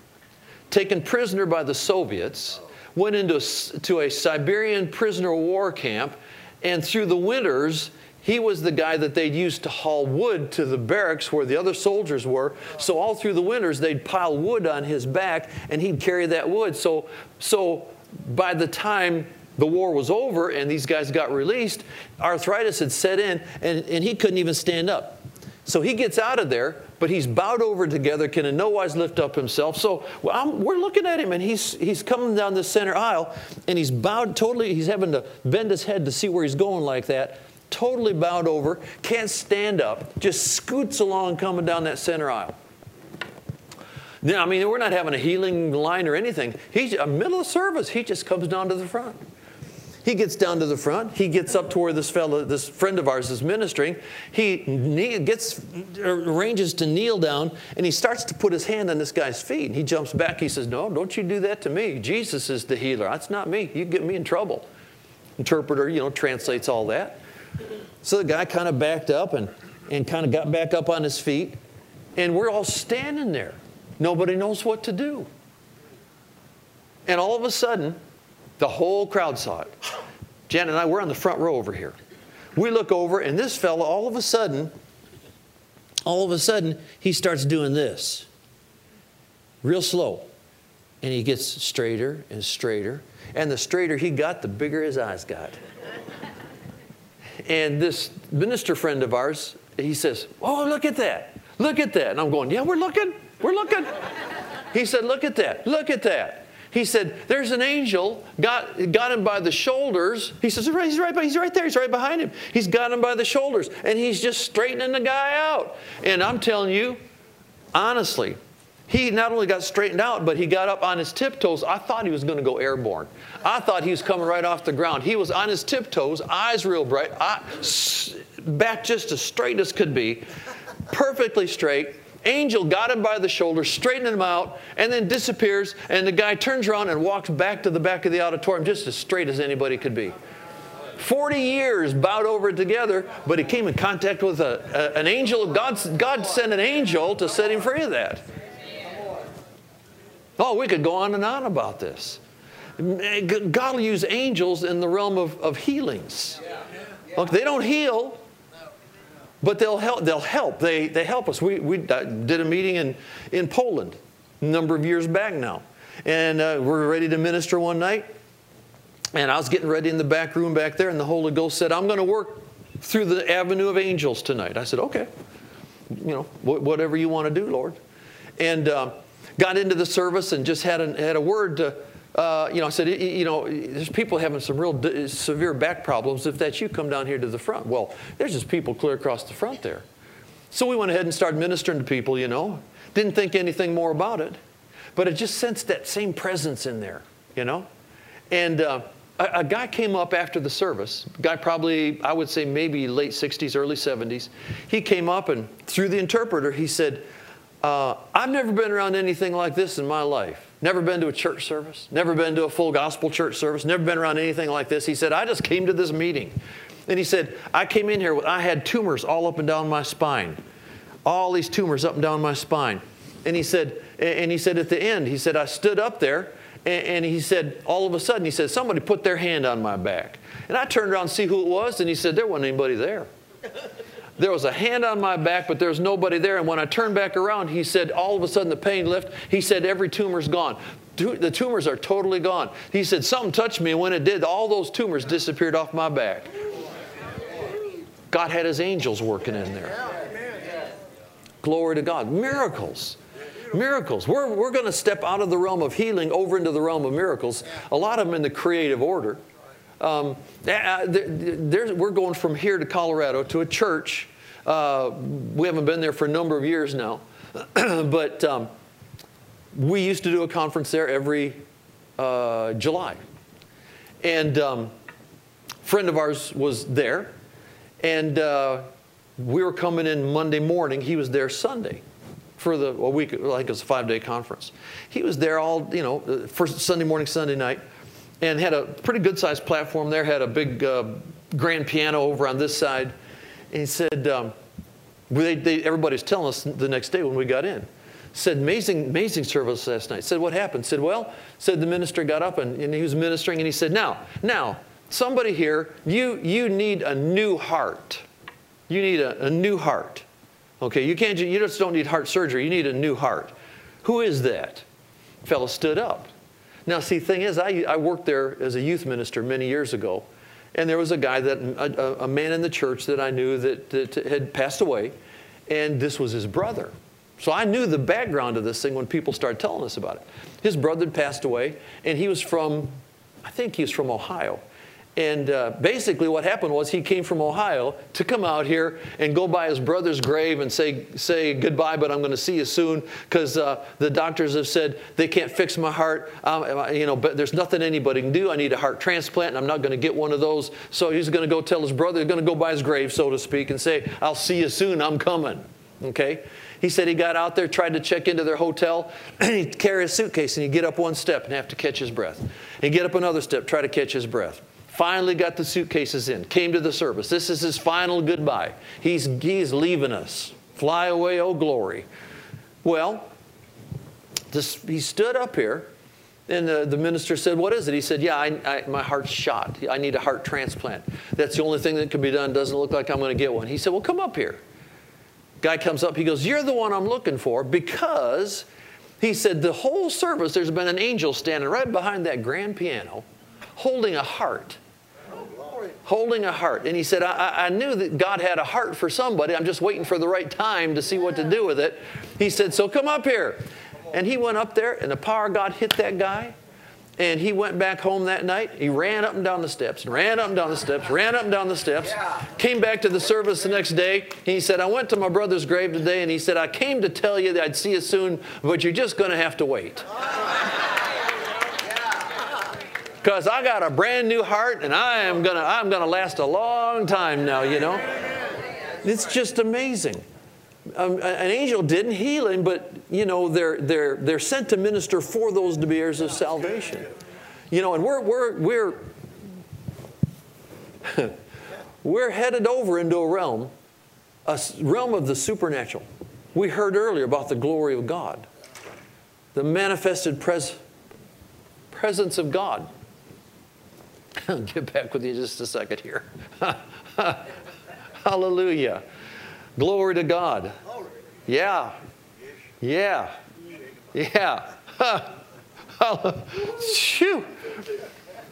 taken prisoner by the Soviets, went into to a Siberian prisoner war camp, and through the winters, he was the guy that they'd use to haul wood to the barracks where the other soldiers were. So all through the winters, they'd pile wood on his back, and he'd carry that wood. So, so by the time the war was over and these guys got released, arthritis had set in, and, and he couldn't even stand up. So he gets out of there, but he's bowed over together, can in no wise lift up himself. So we're looking at him, and he's, he's coming down the center aisle, and he's bowed totally. He's having to bend his head to see where he's going like that. Totally bowed over, can't stand up, just scoots along coming down that center aisle. Now, I mean, we're not having a healing line or anything. He's a middle of service. He just comes down to the front. He gets down to the front. He gets up to where this fellow, this friend of ours, is ministering. He gets uh, arranges to kneel down, and he starts to put his hand on this guy's feet. He jumps back. He says, "No, don't you do that to me. Jesus is the healer. That's not me. You get me in trouble." Interpreter, you know, translates all that. So the guy kind of backed up and and kind of got back up on his feet, and we're all standing there. Nobody knows what to do. And all of a sudden, the whole crowd saw it. Janet and I, we're on the front row over here. We look over, and this fellow, all of a sudden, all of a sudden, he starts doing this real slow. And he gets straighter and straighter. And the straighter he got, the bigger his eyes got. And this minister friend of ours, he says, Oh, look at that. Look at that. And I'm going, Yeah, we're looking. We're looking. He said, Look at that. Look at that. He said, There's an angel, got, got him by the shoulders. He says, He's right, he's right there. He's right behind him. He's got him by the shoulders, and he's just straightening the guy out. And I'm telling you, honestly, he not only got straightened out, but he got up on his tiptoes. I thought he was going to go airborne. I thought he was coming right off the ground. He was on his tiptoes, eyes real bright, back just as straight as could be, perfectly straight. Angel got him by the shoulder, straightened him out, and then disappears. And the guy turns around and walks back to the back of the auditorium just as straight as anybody could be. 40 years bowed over together, but he came in contact with a, a, an angel. God, God sent an angel to set him free of that. Oh, we could go on and on about this. God will use angels in the realm of, of healings. Look, they don't heal, but they'll help. They'll help. They, they help us. We, we did a meeting in, in Poland a number of years back now. And uh, we're ready to minister one night. And I was getting ready in the back room back there, and the Holy Ghost said, I'm going to work through the avenue of angels tonight. I said, okay. You know, wh- whatever you want to do, Lord. And uh, got into the service and just had, had a word to, uh, you know, I said, you know, there's people having some real severe back problems. If that's you, come down here to the front. Well, there's just people clear across the front there. So we went ahead and started ministering to people, you know. Didn't think anything more about it, but I just sensed that same presence in there, you know. And uh, a, a, guy came up after the service, guy probably, I would say maybe late 60s, early 70s. He came up and through the interpreter, he said, uh, I've never been around anything like this in my life. Never been to a church service, never been to a full gospel church service, never been around anything like this. He said, I just came to this meeting. And he said, I came in here, I had tumors all up and down my spine. All these tumors up and down my spine. And he said, and he said at the end, he said, I stood up there and, he said, all of a sudden, he said, somebody put their hand on my back. And I turned around to see who it was, and he said, there wasn't anybody there. There was a hand on my back, but there was nobody there. And when I turned back around, he said, all of a sudden the pain left. He said, every tumor's gone. The tumors are totally gone. He said, something touched me, and when it did, all those tumors disappeared off my back. God had his angels working in there. Glory to God. Miracles. Miracles. We're, we're going to step out of the realm of healing over into the realm of miracles. A lot of them in the creative order. Um, we're going from here to Colorado to a church. Uh, we haven't been there for a number of years now, but um, we used to do a conference there every uh, July. And um, a friend of ours was there, and uh, we were coming in Monday morning. He was there Sunday for the a week, like it was a five day conference. He was there all, you know, first Sunday morning, Sunday night and had a pretty good sized platform there, had a big uh, grand piano over on this side. And he said, um, they, they, everybody was telling us the next day when we got in. Said, amazing, amazing service last night. Said, what happened? Said, well, said the minister got up and, and he was ministering and he said, now, now, somebody here, you, you need a new heart. You need a, a new heart. Okay, you can't, you just don't need heart surgery, you need a new heart. Who is that? Fellow stood up. Now, see, thing is, I, I worked there as a youth minister many years ago, and there was a guy that, a, a man in the church that I knew that, that had passed away, and this was his brother. So I knew the background of this thing when people started telling us about it. His brother had passed away, and he was from, I think he was from Ohio. And uh, basically, what happened was he came from Ohio to come out here and go by his brother's grave and say, say goodbye, but I'm going to see you soon because uh, the doctors have said they can't fix my heart. Um, you know, but there's nothing anybody can do. I need a heart transplant, and I'm not going to get one of those. So he's going to go tell his brother, he's going to go by his grave, so to speak, and say, I'll see you soon. I'm coming. Okay? He said he got out there, tried to check into their hotel, and he'd carry a suitcase and he'd get up one step and have to catch his breath. He'd get up another step, try to catch his breath. Finally got the suitcases in, came to the service. This is his final goodbye. He's, he's leaving us. Fly away, oh glory. Well, this, he stood up here, and the, the minister said, What is it? He said, Yeah, I, I, my heart's shot. I need a heart transplant. That's the only thing that can be done. Doesn't look like I'm going to get one. He said, Well, come up here. Guy comes up, he goes, You're the one I'm looking for because he said, The whole service, there's been an angel standing right behind that grand piano holding a heart holding a heart. And he said, I, I, knew that God had a heart for somebody. I'm just waiting for the right time to see what to do with it. He said, So come up here. And he went up there, and the power of God hit that guy. And he went back home that night. He ran up and down the steps, ran up and down the steps, ran up and down the steps. Came back to the service the next day. He said, I went to my brother's grave today, and he said, I came to tell you that I'd see you soon, but you're just going to have to wait because I got a brand new heart and I am gonna I'm gonna last a long time now. You know, it's just amazing. Um, an angel didn't heal him, but you know they're they're they're sent to minister for those to be heirs of salvation. You know, and we're we're we're we're headed over into a realm, a realm of the supernatural. We heard earlier about the glory of God, the manifested pres- presence of God. I'll get back with you just a second here. Hallelujah. Glory to God. Yeah. Yeah. Yeah.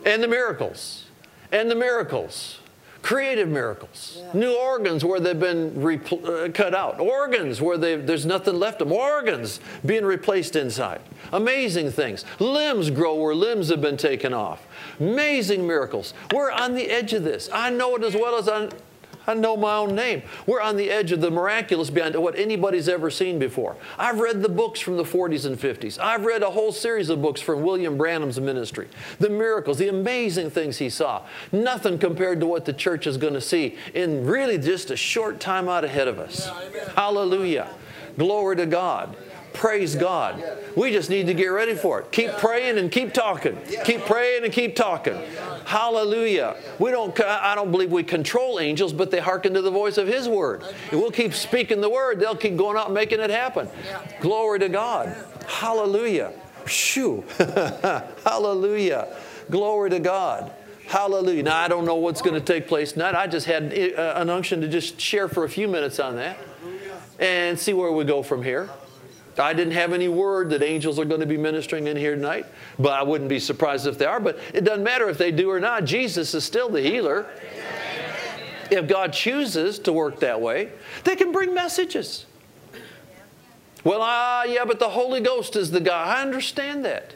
And the miracles. And the miracles. Creative miracles. New organs where they've been repl- uh, cut out. Organs where there's nothing left of them. Organs being replaced inside. Amazing things. Limbs grow where limbs have been taken off. Amazing miracles. We're on the edge of this. I know it as well as I, I know my own name. We're on the edge of the miraculous beyond what anybody's ever seen before. I've read the books from the 40s and 50s. I've read a whole series of books from William Branham's ministry. The miracles, the amazing things he saw. Nothing compared to what the church is going to see in really just a short time out ahead of us. Yeah, Hallelujah. Glory to God. Praise God. We just need to get ready for it. Keep praying and keep talking. Keep praying and keep talking. Hallelujah. We don't I don't believe we control angels, but they hearken to the voice of his word. And we'll keep speaking the word. They'll keep going out and making it happen. Glory to God. Hallelujah. Shoo. Hallelujah. Glory to God. Hallelujah. Now, I don't know what's going to take place tonight. I just had uh, an unction to just share for a few minutes on that and see where we go from here. I didn't have any word that angels are going to be ministering in here tonight, but I wouldn't be surprised if they are. But it doesn't matter if they do or not. Jesus is still the healer. If God chooses to work that way, they can bring messages. Well, ah, yeah, but the Holy Ghost is the guy. I understand that.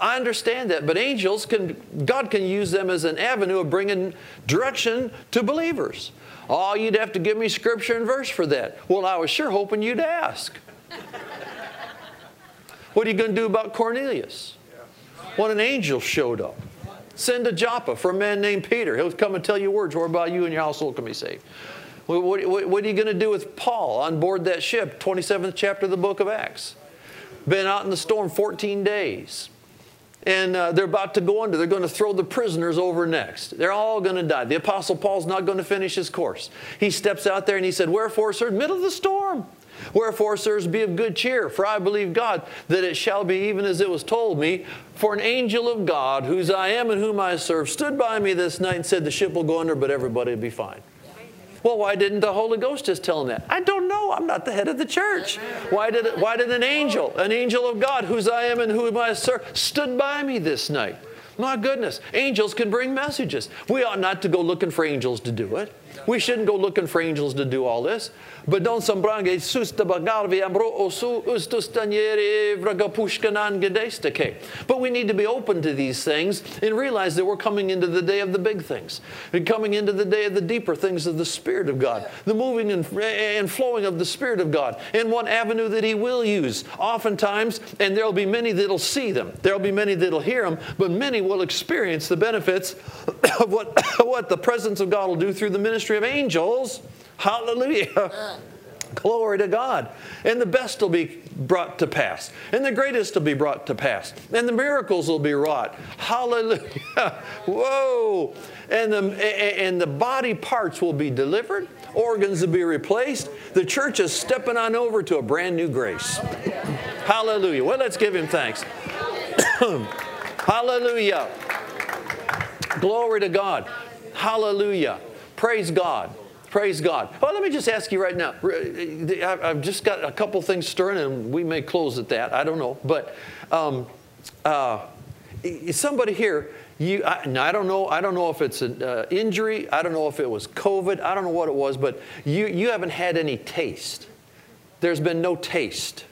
I understand that. But angels can, God can use them as an avenue of bringing direction to believers. Oh, you'd have to give me scripture and verse for that. Well, I was sure hoping you'd ask. What are you going to do about Cornelius? When an angel showed up. Send a Joppa for a man named Peter. He'll come and tell you words whereby you and your household can be saved. What, what, what are you going to do with Paul on board that ship, 27th chapter of the book of Acts? Been out in the storm 14 days. And uh, they're about to go under. They're going to throw the prisoners over next. They're all going to die. The Apostle Paul's not going to finish his course. He steps out there and he said, Wherefore, sir, middle of the storm. Wherefore, sirs, be of good cheer, for I believe God that it shall be even as it was told me. For an angel of God, whose I am and whom I serve, stood by me this night and said, The ship will go under, but everybody will be fine. Well, why didn't the Holy Ghost just tell him that? I don't know. I'm not the head of the church. Why did, why did an angel, an angel of God, whose I am and whom I serve, stood by me this night? My goodness, angels can bring messages. We ought not to go looking for angels to do it. We shouldn't go looking for angels to do all this. But don't sembrange susta osu ustus. But we need to be open to these things and realize that we're coming into the day of the big things. We're coming into the day of the deeper things of the Spirit of God, the moving and, and flowing of the Spirit of God, and one avenue that He will use. Oftentimes, and there'll be many that'll see them, there'll be many that'll hear them, but many will experience the benefits of what, what the presence of God will do through the ministry of angels. Hallelujah. Uh. Glory to God. And the best will be brought to pass. And the greatest will be brought to pass. And the miracles will be wrought. Hallelujah. Whoa. And the, and the body parts will be delivered. Organs will be replaced. The church is stepping on over to a brand new grace. Hallelujah. Well, let's give him thanks. Hallelujah. Glory to God. Hallelujah. Praise God. Praise God. Well, let me just ask you right now. I've just got a couple things stirring, and we may close at that. I don't know. But um, uh, somebody here, you, I, I, don't know. I don't know if it's an uh, injury. I don't know if it was COVID. I don't know what it was. But you, you haven't had any taste. There's been no taste.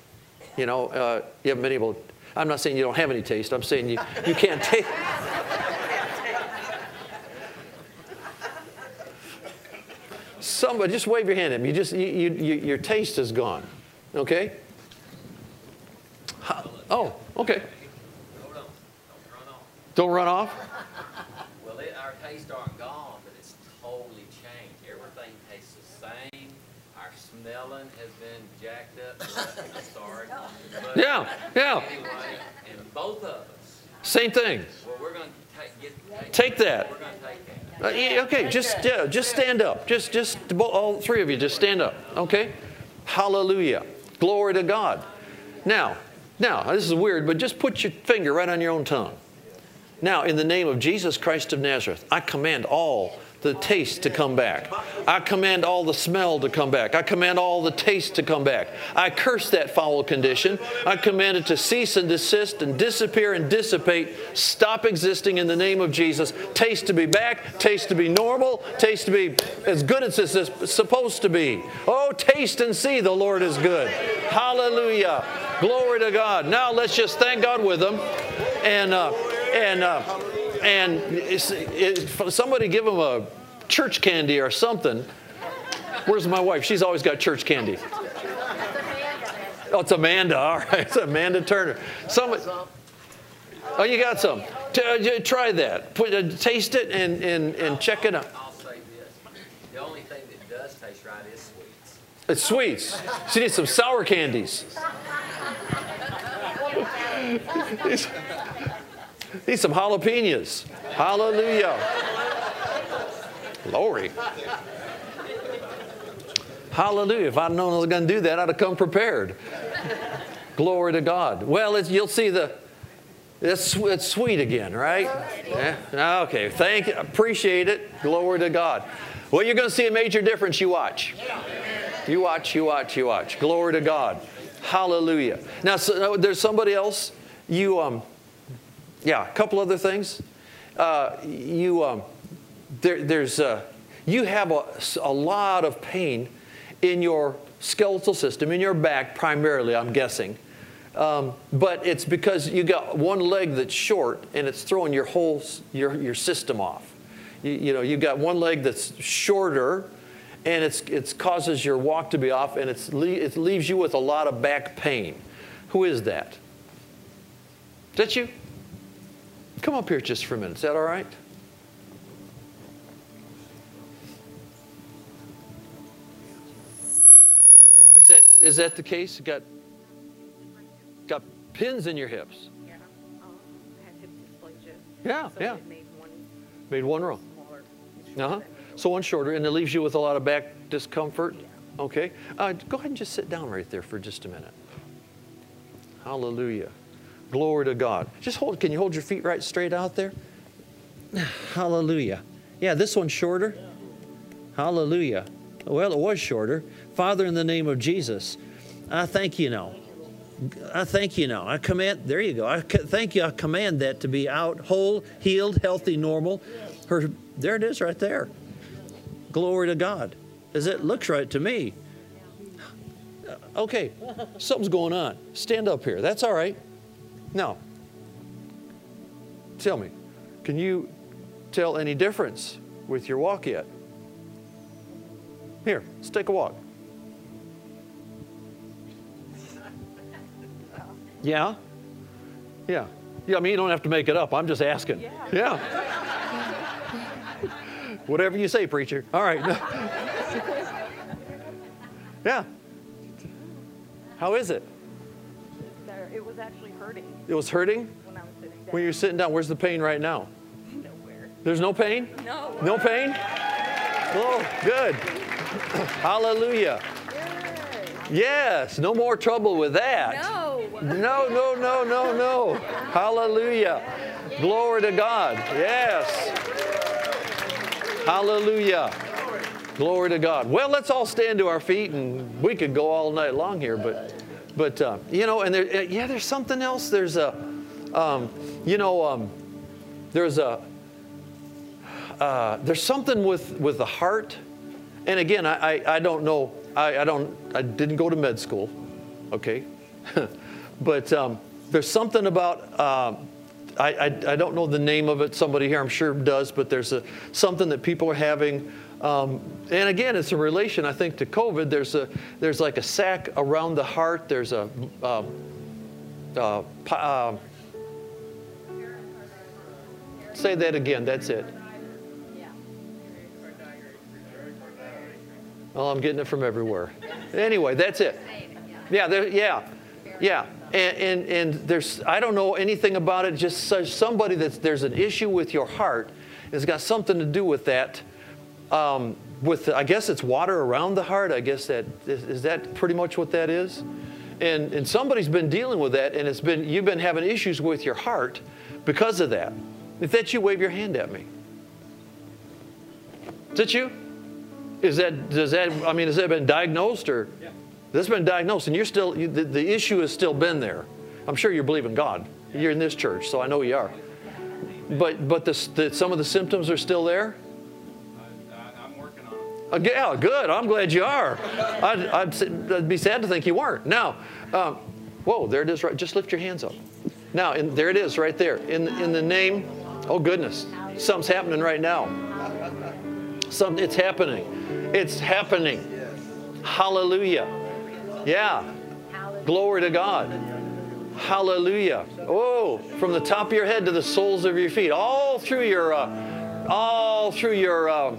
You know, uh, you haven't been able. I'm not saying you don't have any taste. I'm saying you, you can't taste. Somebody, just wave your hand at me. You just, you, you, you, your taste is gone. Okay? Oh, okay. Hold on. Don't run off. Don't run off? Well, it, our tastes aren't gone, but it's totally changed. Everything tastes the same. Our smelling has been jacked up. I'm sorry. But Yeah, yeah. Anyway, and both of us. Same thing. Well, we're going to take, get, take, Take that. We're going to take that. Uh, yeah, okay, just yeah, just stand up. Just just all three of you, just stand up. Okay, Hallelujah, glory to God. Now, now this is weird, but just put your finger right on your own tongue. Now, in the name of Jesus Christ of Nazareth, I command all the taste to come back. I command all the smell to come back. I command all the taste to come back. I curse that foul condition. I command it to cease and desist and disappear and dissipate. Stop existing in the name of Jesus. Taste to be back. Taste to be normal. Taste to be as good as it's supposed to be. Oh, taste and see the Lord is good. Hallelujah. Glory to God. Now let's just thank God with them. And, uh, and, uh, and it's, it, somebody give them a church candy or something. Where's my wife? She's always got church candy. Oh, it's Amanda. All right, it's Amanda Turner. Somebody. Oh, you got some. T- uh, try that. Put, uh, taste it and, and, and check it out. I'll say this. The only thing that does taste right is sweets. It's sweets. She needs some sour candies. These- some jalapenos. Hallelujah. Glory. Hallelujah. If I'd known I was going to do that, I'd have come prepared. Glory to God. Well, you'll see the, it's, it's sweet again, right? Yeah. Okay. Thank you. Appreciate it. Glory to God. Well, you're going to see a major difference. You watch. You watch, you watch, you watch. Glory to God. Hallelujah. Now, so, there's somebody else. You, um, yeah, a couple other things. Uh, you, um, there, there's, uh, you have a, a lot of pain in your skeletal system, in your back primarily, I'm guessing. Um, but it's because you got one leg that's short and it's throwing your whole your, your system off. You, you know, you've got one leg that's shorter and it's, it's causes your walk to be off and it's, it leaves you with a lot of back pain. Who is that? Is that you? Come up here just for a minute. Is that all right? Is that is that the case? Got got pins in your hips. Yeah, um, I had hip dysplasia. Yeah, so yeah. Made one Made one row. Uh huh. So one shorter, and it leaves you with a lot of back discomfort. Okay. Uh, go ahead and just sit down right there for just a minute. Hallelujah. Glory to God. Just hold. Can you hold your feet right straight out there? Hallelujah. Yeah, this one's shorter. Hallelujah. Well, it was shorter. Father, in the name of Jesus, I thank you now I thank you now. I command, there you go. I thank you. I command that to be out, whole, healed, healthy, normal. Her, there it is right there. Glory to God. As it looks right to me. Okay, something's going on. Stand up here. That's all right. Now, tell me, can you tell any difference with your walk yet? Here, let's take a walk. Yeah? Yeah. Yeah, I mean, you don't have to make it up. I'm just asking. Yeah. Whatever you say, preacher. All right. yeah. How is it? It was actually hurting It was hurting when I was sitting down. when you're sitting down. Where's the pain right now? Nowhere. There's no pain? No. No pain? Oh, good. Hallelujah. Yes, no more trouble with that. No. No, no, no, no, no. Hallelujah. Glory to God. Yes. Hallelujah. Glory to God. Well, let's all stand to our feet, and we could go all night long here, but, but uh, you know, and there, yeah, there's something else. There's a, um, you know, um, there's a, uh, there's something with with the heart, and again, I I, I don't know. I, I don't. I didn't go to med school, okay, but um, there's something about. Uh, I, I, I don't know the name of it. Somebody here, I'm sure, does. But there's a, something that people are having, um, and again, it's a relation. I think to COVID. There's a there's like a sac around the heart. There's a uh, uh, uh, say that again. That's it. Well, I'm getting it from everywhere. Anyway, that's it. Yeah, there, yeah, yeah. And, and, and there's, I don't know anything about it, just somebody that's, there's an issue with your heart. It's got something to do with that. Um, with, I guess it's water around the heart. I guess that, is, is that pretty much what that is? And, and somebody's been dealing with that, and it's been, you've been having issues with your heart because of that. If that's you, wave your hand at me. Is it you? Is that does that? I mean, has that been diagnosed or? Yeah. That's been diagnosed, and you're still you, the, the issue has still been there. I'm sure you're believing God. You're in this church, so I know you are. But but the, the some of the symptoms are still there. Yeah, good. I'm glad you are. I'd, I'd, I'd be sad to think you weren't. Now, um, whoa, there it is. Right, just lift your hands up. Now, and there it is, right there. In in the name. Oh goodness, something's happening right now. Some, it's happening. It's happening. Hallelujah. Yeah. Glory to God. Hallelujah. Oh, from the top of your head to the soles of your feet, all through your, uh, all through your, uh,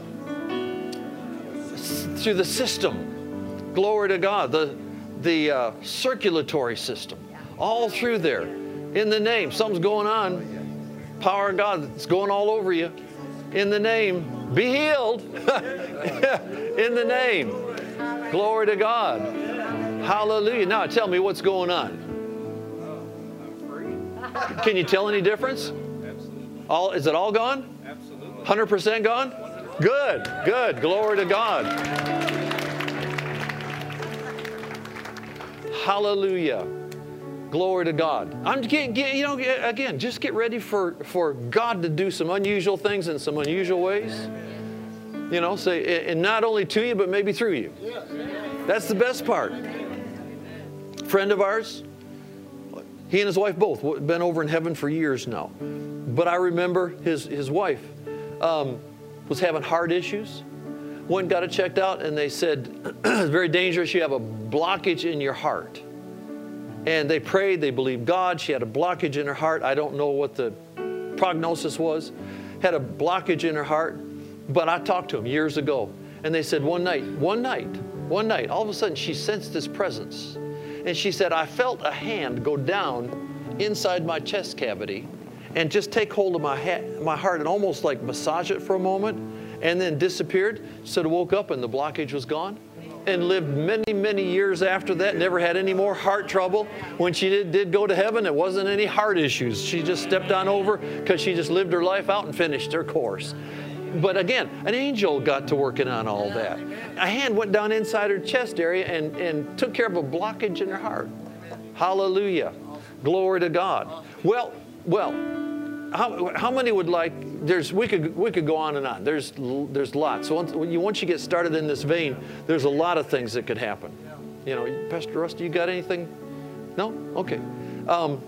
through the system. Glory to God. The the uh, circulatory system, all through there. In the name, something's going on. Power of God that's going all over you. In the name, be healed. In the name. Glory to God. Hallelujah. Now tell me what's going on. Can you tell any difference? All is it all gone? Absolutely. 100% gone? Good. Good. Glory to God. Hallelujah. Glory to God. I'm getting, get, you know, again, just get ready for, for God to do some unusual things in some unusual ways. You know, say, and not only to you, but maybe through you. That's the best part. Friend of ours, he and his wife both been over in heaven for years now. But I remember his, his wife um, was having heart issues. And got it checked out, and they said, it's very dangerous. You have a blockage in your heart. And they prayed, they believed God. She had a blockage in her heart. I don't know what the prognosis was. Had a blockage in her heart. But I talked to them years ago, and they said one night, one night, one night, all of a sudden she sensed this presence. And she said, I felt a hand go down inside my chest cavity and just take hold of my, ha- my heart and almost like massage it for a moment and then disappeared. Said, woke up and the blockage was gone and lived many, many years after that. Never had any more heart trouble. When she did, did go to heaven, it wasn't any heart issues. She just stepped on over because she just lived her life out and finished her course. But again, an angel got to working on all that. A hand went down inside her chest area and, and took care of a blockage in her heart. Hallelujah. Glory to God. Well, well, how, how many would like there's we could we could go on and on. There's there's lots. So once you, once you get started in this vein there's a lot of things that could happen. You know pastor rusty you got anything? No? Okay. Um,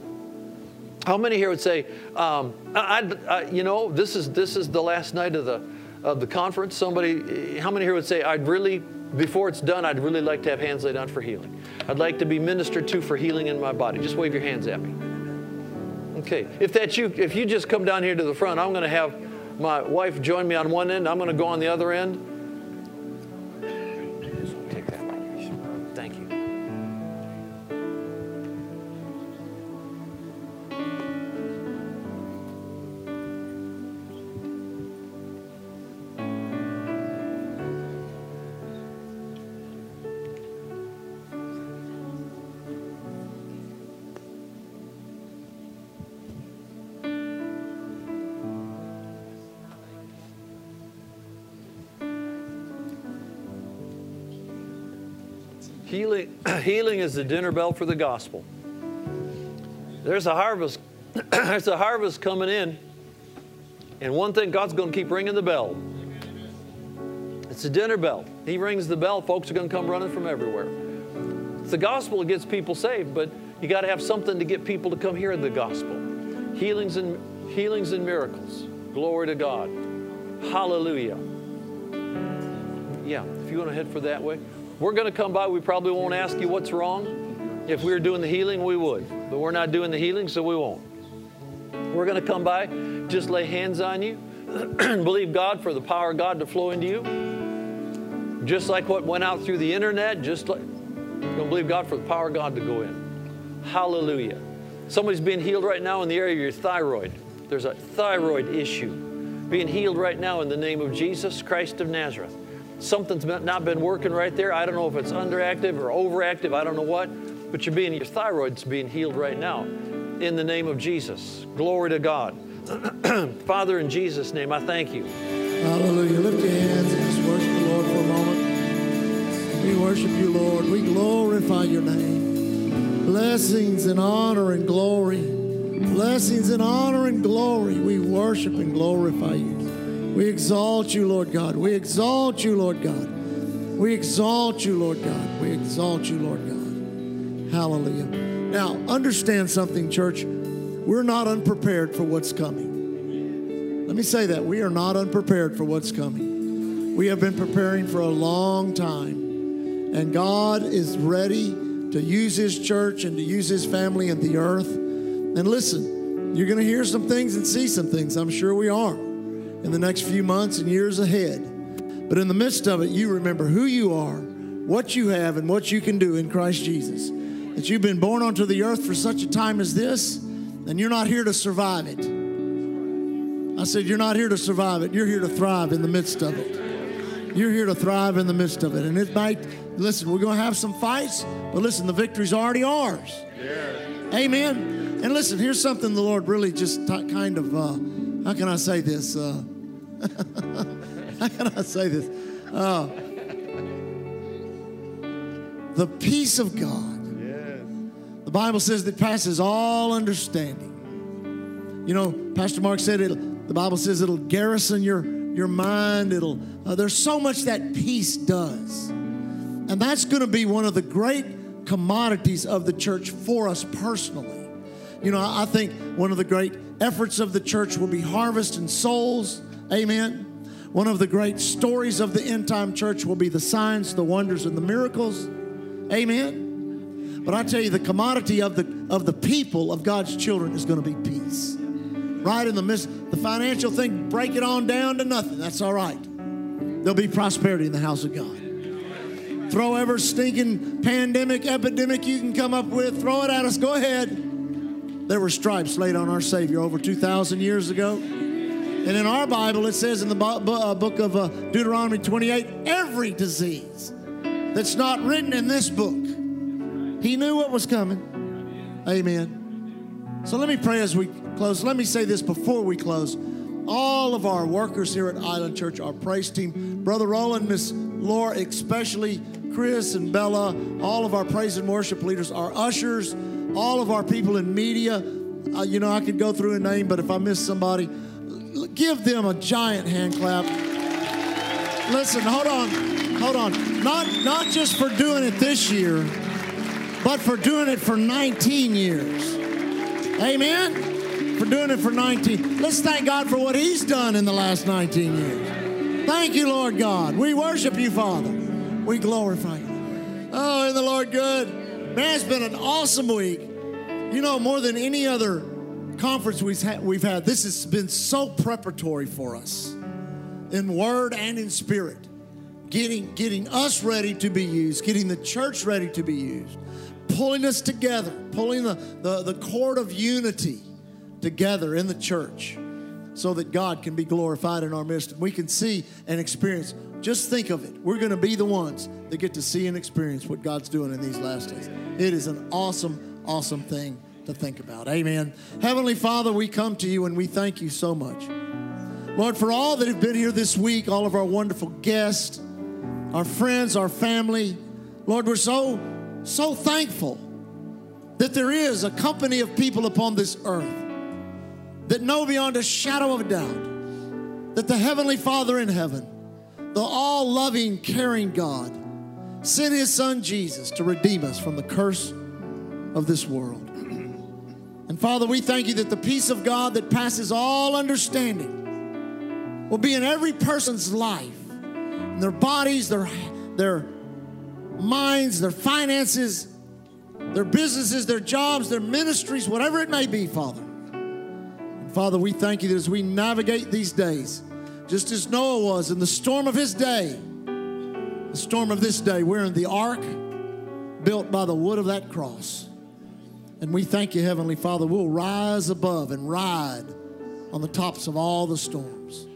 how many here would say um, I- I- you know this is this is the last night of the of the conference. Somebody how many here would say i'd really before it's done i'd really like to have hands laid on for healing. I'd like to be ministered to for healing in my body. Just wave your hands at me Okay, if that's you, if you just come down here to the front, I'm going to have my wife join me on one end. I'm going to go on the other end. Healing, is the dinner bell for the gospel. There's a harvest. There's a harvest coming in, and one thing God's going to keep ringing the bell. It's a dinner bell. He rings the bell. Folks are going to come running from everywhere. It's the gospel that gets people saved, but you got to have something to get people to come hear the gospel. Healings and healings and miracles. Glory to God. Hallelujah. Yeah, if you want to head for that way. We're going to come by. We probably won't ask you what's wrong. If we were doing the healing, we would. But we're not doing the healing, so we won't. We're going to come by, just lay hands on you, believe God for the power of God to flow into you. Just like what went out through the internet, just like you're going to believe God for the power of God to go in. Hallelujah. Somebody's being healed right now in the area of your thyroid. There's a thyroid issue. Being healed right now in the name of Jesus Christ of Nazareth. Something's not been working right there. I don't know if it's underactive or overactive. I don't know what. But you're being, your thyroid's being healed right now in the name of Jesus. Glory to God. Father, in Jesus' name, I thank you. Hallelujah. Lift your hands and just worship the Lord for a moment. We worship you, Lord. We glorify your name. Blessings and honor and glory. Blessings and honor and glory. We worship and glorify you. We exalt you, Lord God. We exalt you, Lord God. We exalt you, Lord God. We exalt you, Lord God. Hallelujah. Now, understand something, church. We're not unprepared for what's coming. Let me say that. We are not unprepared for what's coming. We have been preparing for a long time. And God is ready to use His church and to use His family in the earth. And listen, you're going to hear some things and see some things. I'm sure we are in the next few months and years ahead. But in the midst of it, you remember who you are, what you have, and what you can do in Christ Jesus. That you've been born onto the earth for such a time as this, and you're not here to survive it. I said, You're not here to survive it. You're here to thrive in the midst of it. You're here to thrive in the midst of it. And it might, listen, we're going to have some fights, but listen, the victory's already ours. Amen. And listen, here's something the Lord really just t- kind of, uh, how can I say this? Uh, how can I say this? Uh, the peace of God. The Bible says that passes all understanding. You know, Pastor Mark said it. The Bible says it'll garrison your your mind. It'll. Uh, there's so much that peace does, and that's going to be one of the great commodities of the church for us personally. You know, I think one of the great efforts of the church will be harvest and souls. Amen. One of the great stories of the end time church will be the signs, the wonders, and the miracles. Amen. But I tell you, the commodity of the of the people of God's children is going to be peace. Right in the midst, the financial thing, break it on down to nothing. That's all right. There'll be prosperity in the house of God. Throw every stinking pandemic, epidemic you can come up with, throw it at us. Go ahead. There were stripes laid on our Savior over 2,000 years ago. And in our Bible, it says in the uh, book of uh, Deuteronomy 28 every disease that's not written in this book. He knew what was coming. Amen. So let me pray as we close. Let me say this before we close. All of our workers here at Island Church, our praise team, Brother Roland, Miss Laura, especially Chris and Bella, all of our praise and worship leaders, our ushers, all of our people in media. Uh, you know, I could go through a name, but if I miss somebody, give them a giant hand clap. Listen, hold on, hold on. Not not just for doing it this year, but for doing it for 19 years. Amen. For doing it for 19. Let's thank God for what He's done in the last 19 years. Thank you, Lord God. We worship you, Father. We glorify you. Oh, isn't the Lord good? Man, it's been an awesome week. You know, more than any other conference we've had, we've had this has been so preparatory for us in word and in spirit. Getting, getting us ready to be used, getting the church ready to be used, pulling us together, pulling the, the, the cord of unity together in the church so that God can be glorified in our midst. We can see and experience. Just think of it. We're going to be the ones that get to see and experience what God's doing in these last days. It is an awesome, awesome thing to think about. Amen. Heavenly Father, we come to you and we thank you so much. Lord, for all that have been here this week, all of our wonderful guests, our friends, our family, Lord, we're so, so thankful that there is a company of people upon this earth that know beyond a shadow of a doubt that the Heavenly Father in heaven, the all loving, caring God, sent His Son Jesus to redeem us from the curse of this world. And Father, we thank you that the peace of God that passes all understanding will be in every person's life, in their bodies, their, their minds, their finances, their businesses, their jobs, their ministries, whatever it may be, Father. And Father, we thank you that as we navigate these days, just as Noah was in the storm of his day, the storm of this day, we're in the ark built by the wood of that cross. And we thank you, Heavenly Father, we'll rise above and ride on the tops of all the storms.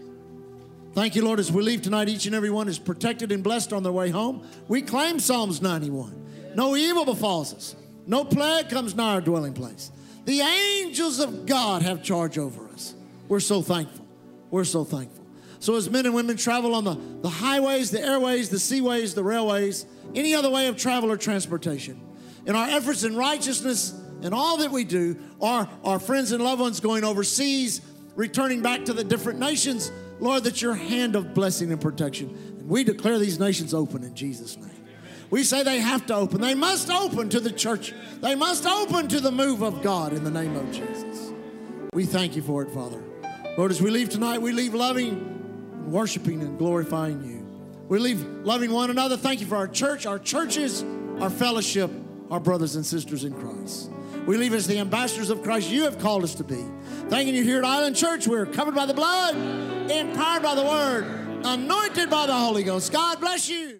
Thank you, Lord, as we leave tonight, each and every one is protected and blessed on their way home. We claim Psalms 91. No evil befalls us, no plague comes nigh our dwelling place. The angels of God have charge over us. We're so thankful. We're so thankful. So, as men and women travel on the, the highways, the airways, the seaways, the railways, any other way of travel or transportation, in our efforts in righteousness and all that we do, our, our friends and loved ones going overseas, returning back to the different nations, Lord, that your hand of blessing and protection. And we declare these nations open in Jesus' name. We say they have to open. They must open to the church. They must open to the move of God in the name of Jesus. We thank you for it, Father. Lord, as we leave tonight, we leave loving worshiping and glorifying you. We leave loving one another. Thank you for our church, our churches, our fellowship, our brothers and sisters in Christ. We leave as the ambassadors of Christ you have called us to be. Thanking you here at Island Church. We're covered by the blood, empowered by the word, anointed by the Holy Ghost. God bless you.